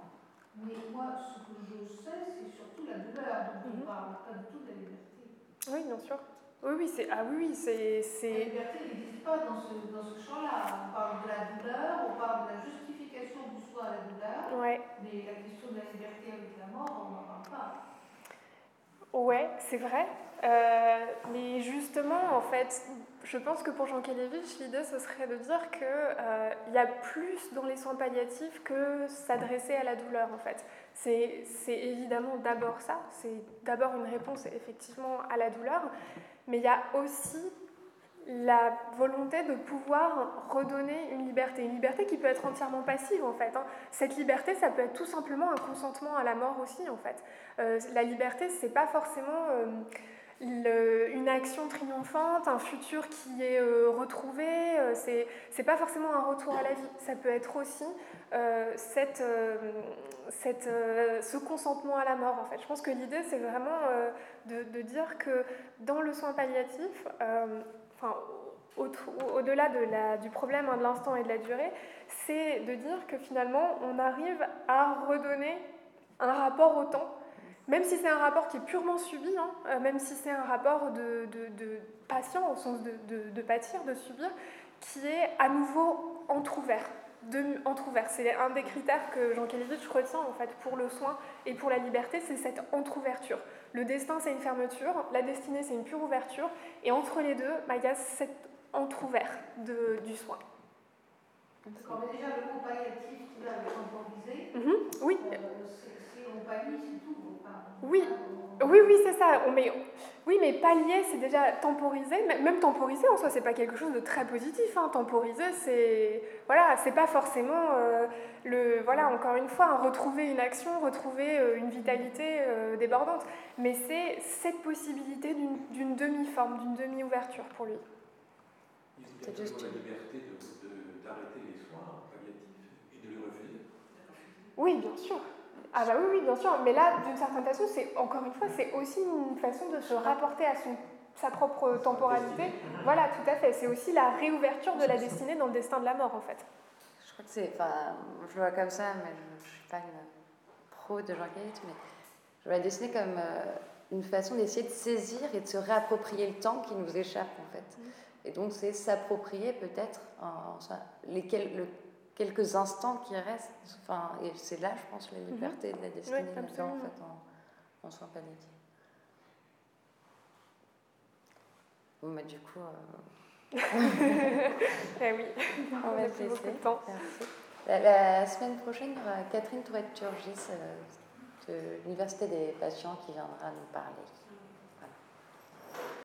Mais moi, ce que je sais, c'est surtout la douleur, donc on ne mhm. parle pas du tout de la liberté. Oui, bien sûr. Oui, oui, c'est. Ah oui, oui, c'est. La liberté n'existe pas dans ce, dans ce champ-là. On parle de la douleur, on parle de la justification du soin à la douleur. Ouais. Mais la question de la liberté avec la mort, on n'en parle pas. Ouais, c'est vrai. Euh, mais justement, en fait, je pense que pour Jean Kelevich, l'idée, ce serait de dire qu'il euh, y a plus dans les soins palliatifs que s'adresser à la douleur, en fait. C'est évidemment d'abord ça, c'est d'abord une réponse effectivement à la douleur, mais il y a aussi la volonté de pouvoir redonner une liberté, une liberté qui peut être entièrement passive en fait. Hein. Cette liberté, ça peut être tout simplement un consentement à la mort aussi en fait. Euh, la liberté, c'est pas forcément euh, une action triomphante, un futur qui est euh, retrouvé, euh, c'est, pas forcément un retour à la vie, ça peut être aussi euh, cette, cette, ce consentement à la mort en fait. Je pense que l'idée c'est vraiment de, de, dire que dans le soin palliatif, au, au-delà de du problème hein, de l'instant et de la durée, c'est de dire que finalement on arrive à redonner un rapport au temps même si c'est un rapport qui est purement subi, hein, euh, même si c'est un rapport de, de, patient au sens de, de, pâtir, de subir, qui est à nouveau entrouvert. entrouvert. C'est un des critères que Jean Kelevitch retient en fait pour le soin et pour la liberté, c'est cette entrouverture. Le destin, c'est une fermeture, la destinée, c'est une pure ouverture, et entre les deux, bah, il y a cet entrouvert du soin. D'accord, mais déjà le mot palliatif qui va temporiser, mm oui. Euh, on c'est tout. Oui, oui, oui, c'est ça. On met... Oui, mais pallier, c'est déjà temporiser. Même temporiser, en soi, c'est pas quelque chose de très positif. Hein. Temporiser, c'est voilà, c'est pas forcément euh, le voilà. Encore une fois, hein, retrouver une action, retrouver euh, une vitalité euh, débordante. Mais c'est cette possibilité d'une demi-forme, d'une demi-ouverture pour lui. C'est juste la liberté d'arrêter les soins palliatifs et de les refuser. Oui, bien sûr. Ah bah oui, oui, bien sûr. Mais là, d'une certaine façon, c'est encore une fois, c'est aussi une façon de se rapporter à son, sa propre temporalité. Voilà, tout à fait. C'est aussi la réouverture de la destinée dans le destin de la mort, en fait. Je crois que c'est, enfin, je le vois comme ça, mais je, ne suis pas une pro de Jean mais je vois la destinée comme euh, une façon d'essayer de saisir et de se réapproprier le temps qui nous échappe, en fait. Mm. Et donc, c'est s'approprier peut-être lesquels, le quelques instants qui restent. Enfin, et c'est là, je pense, la mhm. liberté de la destinée en fait, en, en soins palliatifs. Bon, bah, du coup. Euh... eh oui, on va se laisser. La, la, semaine prochaine, il y aura Catherine Tourette-Turgis euh, de l'Université des patients qui viendra nous parler.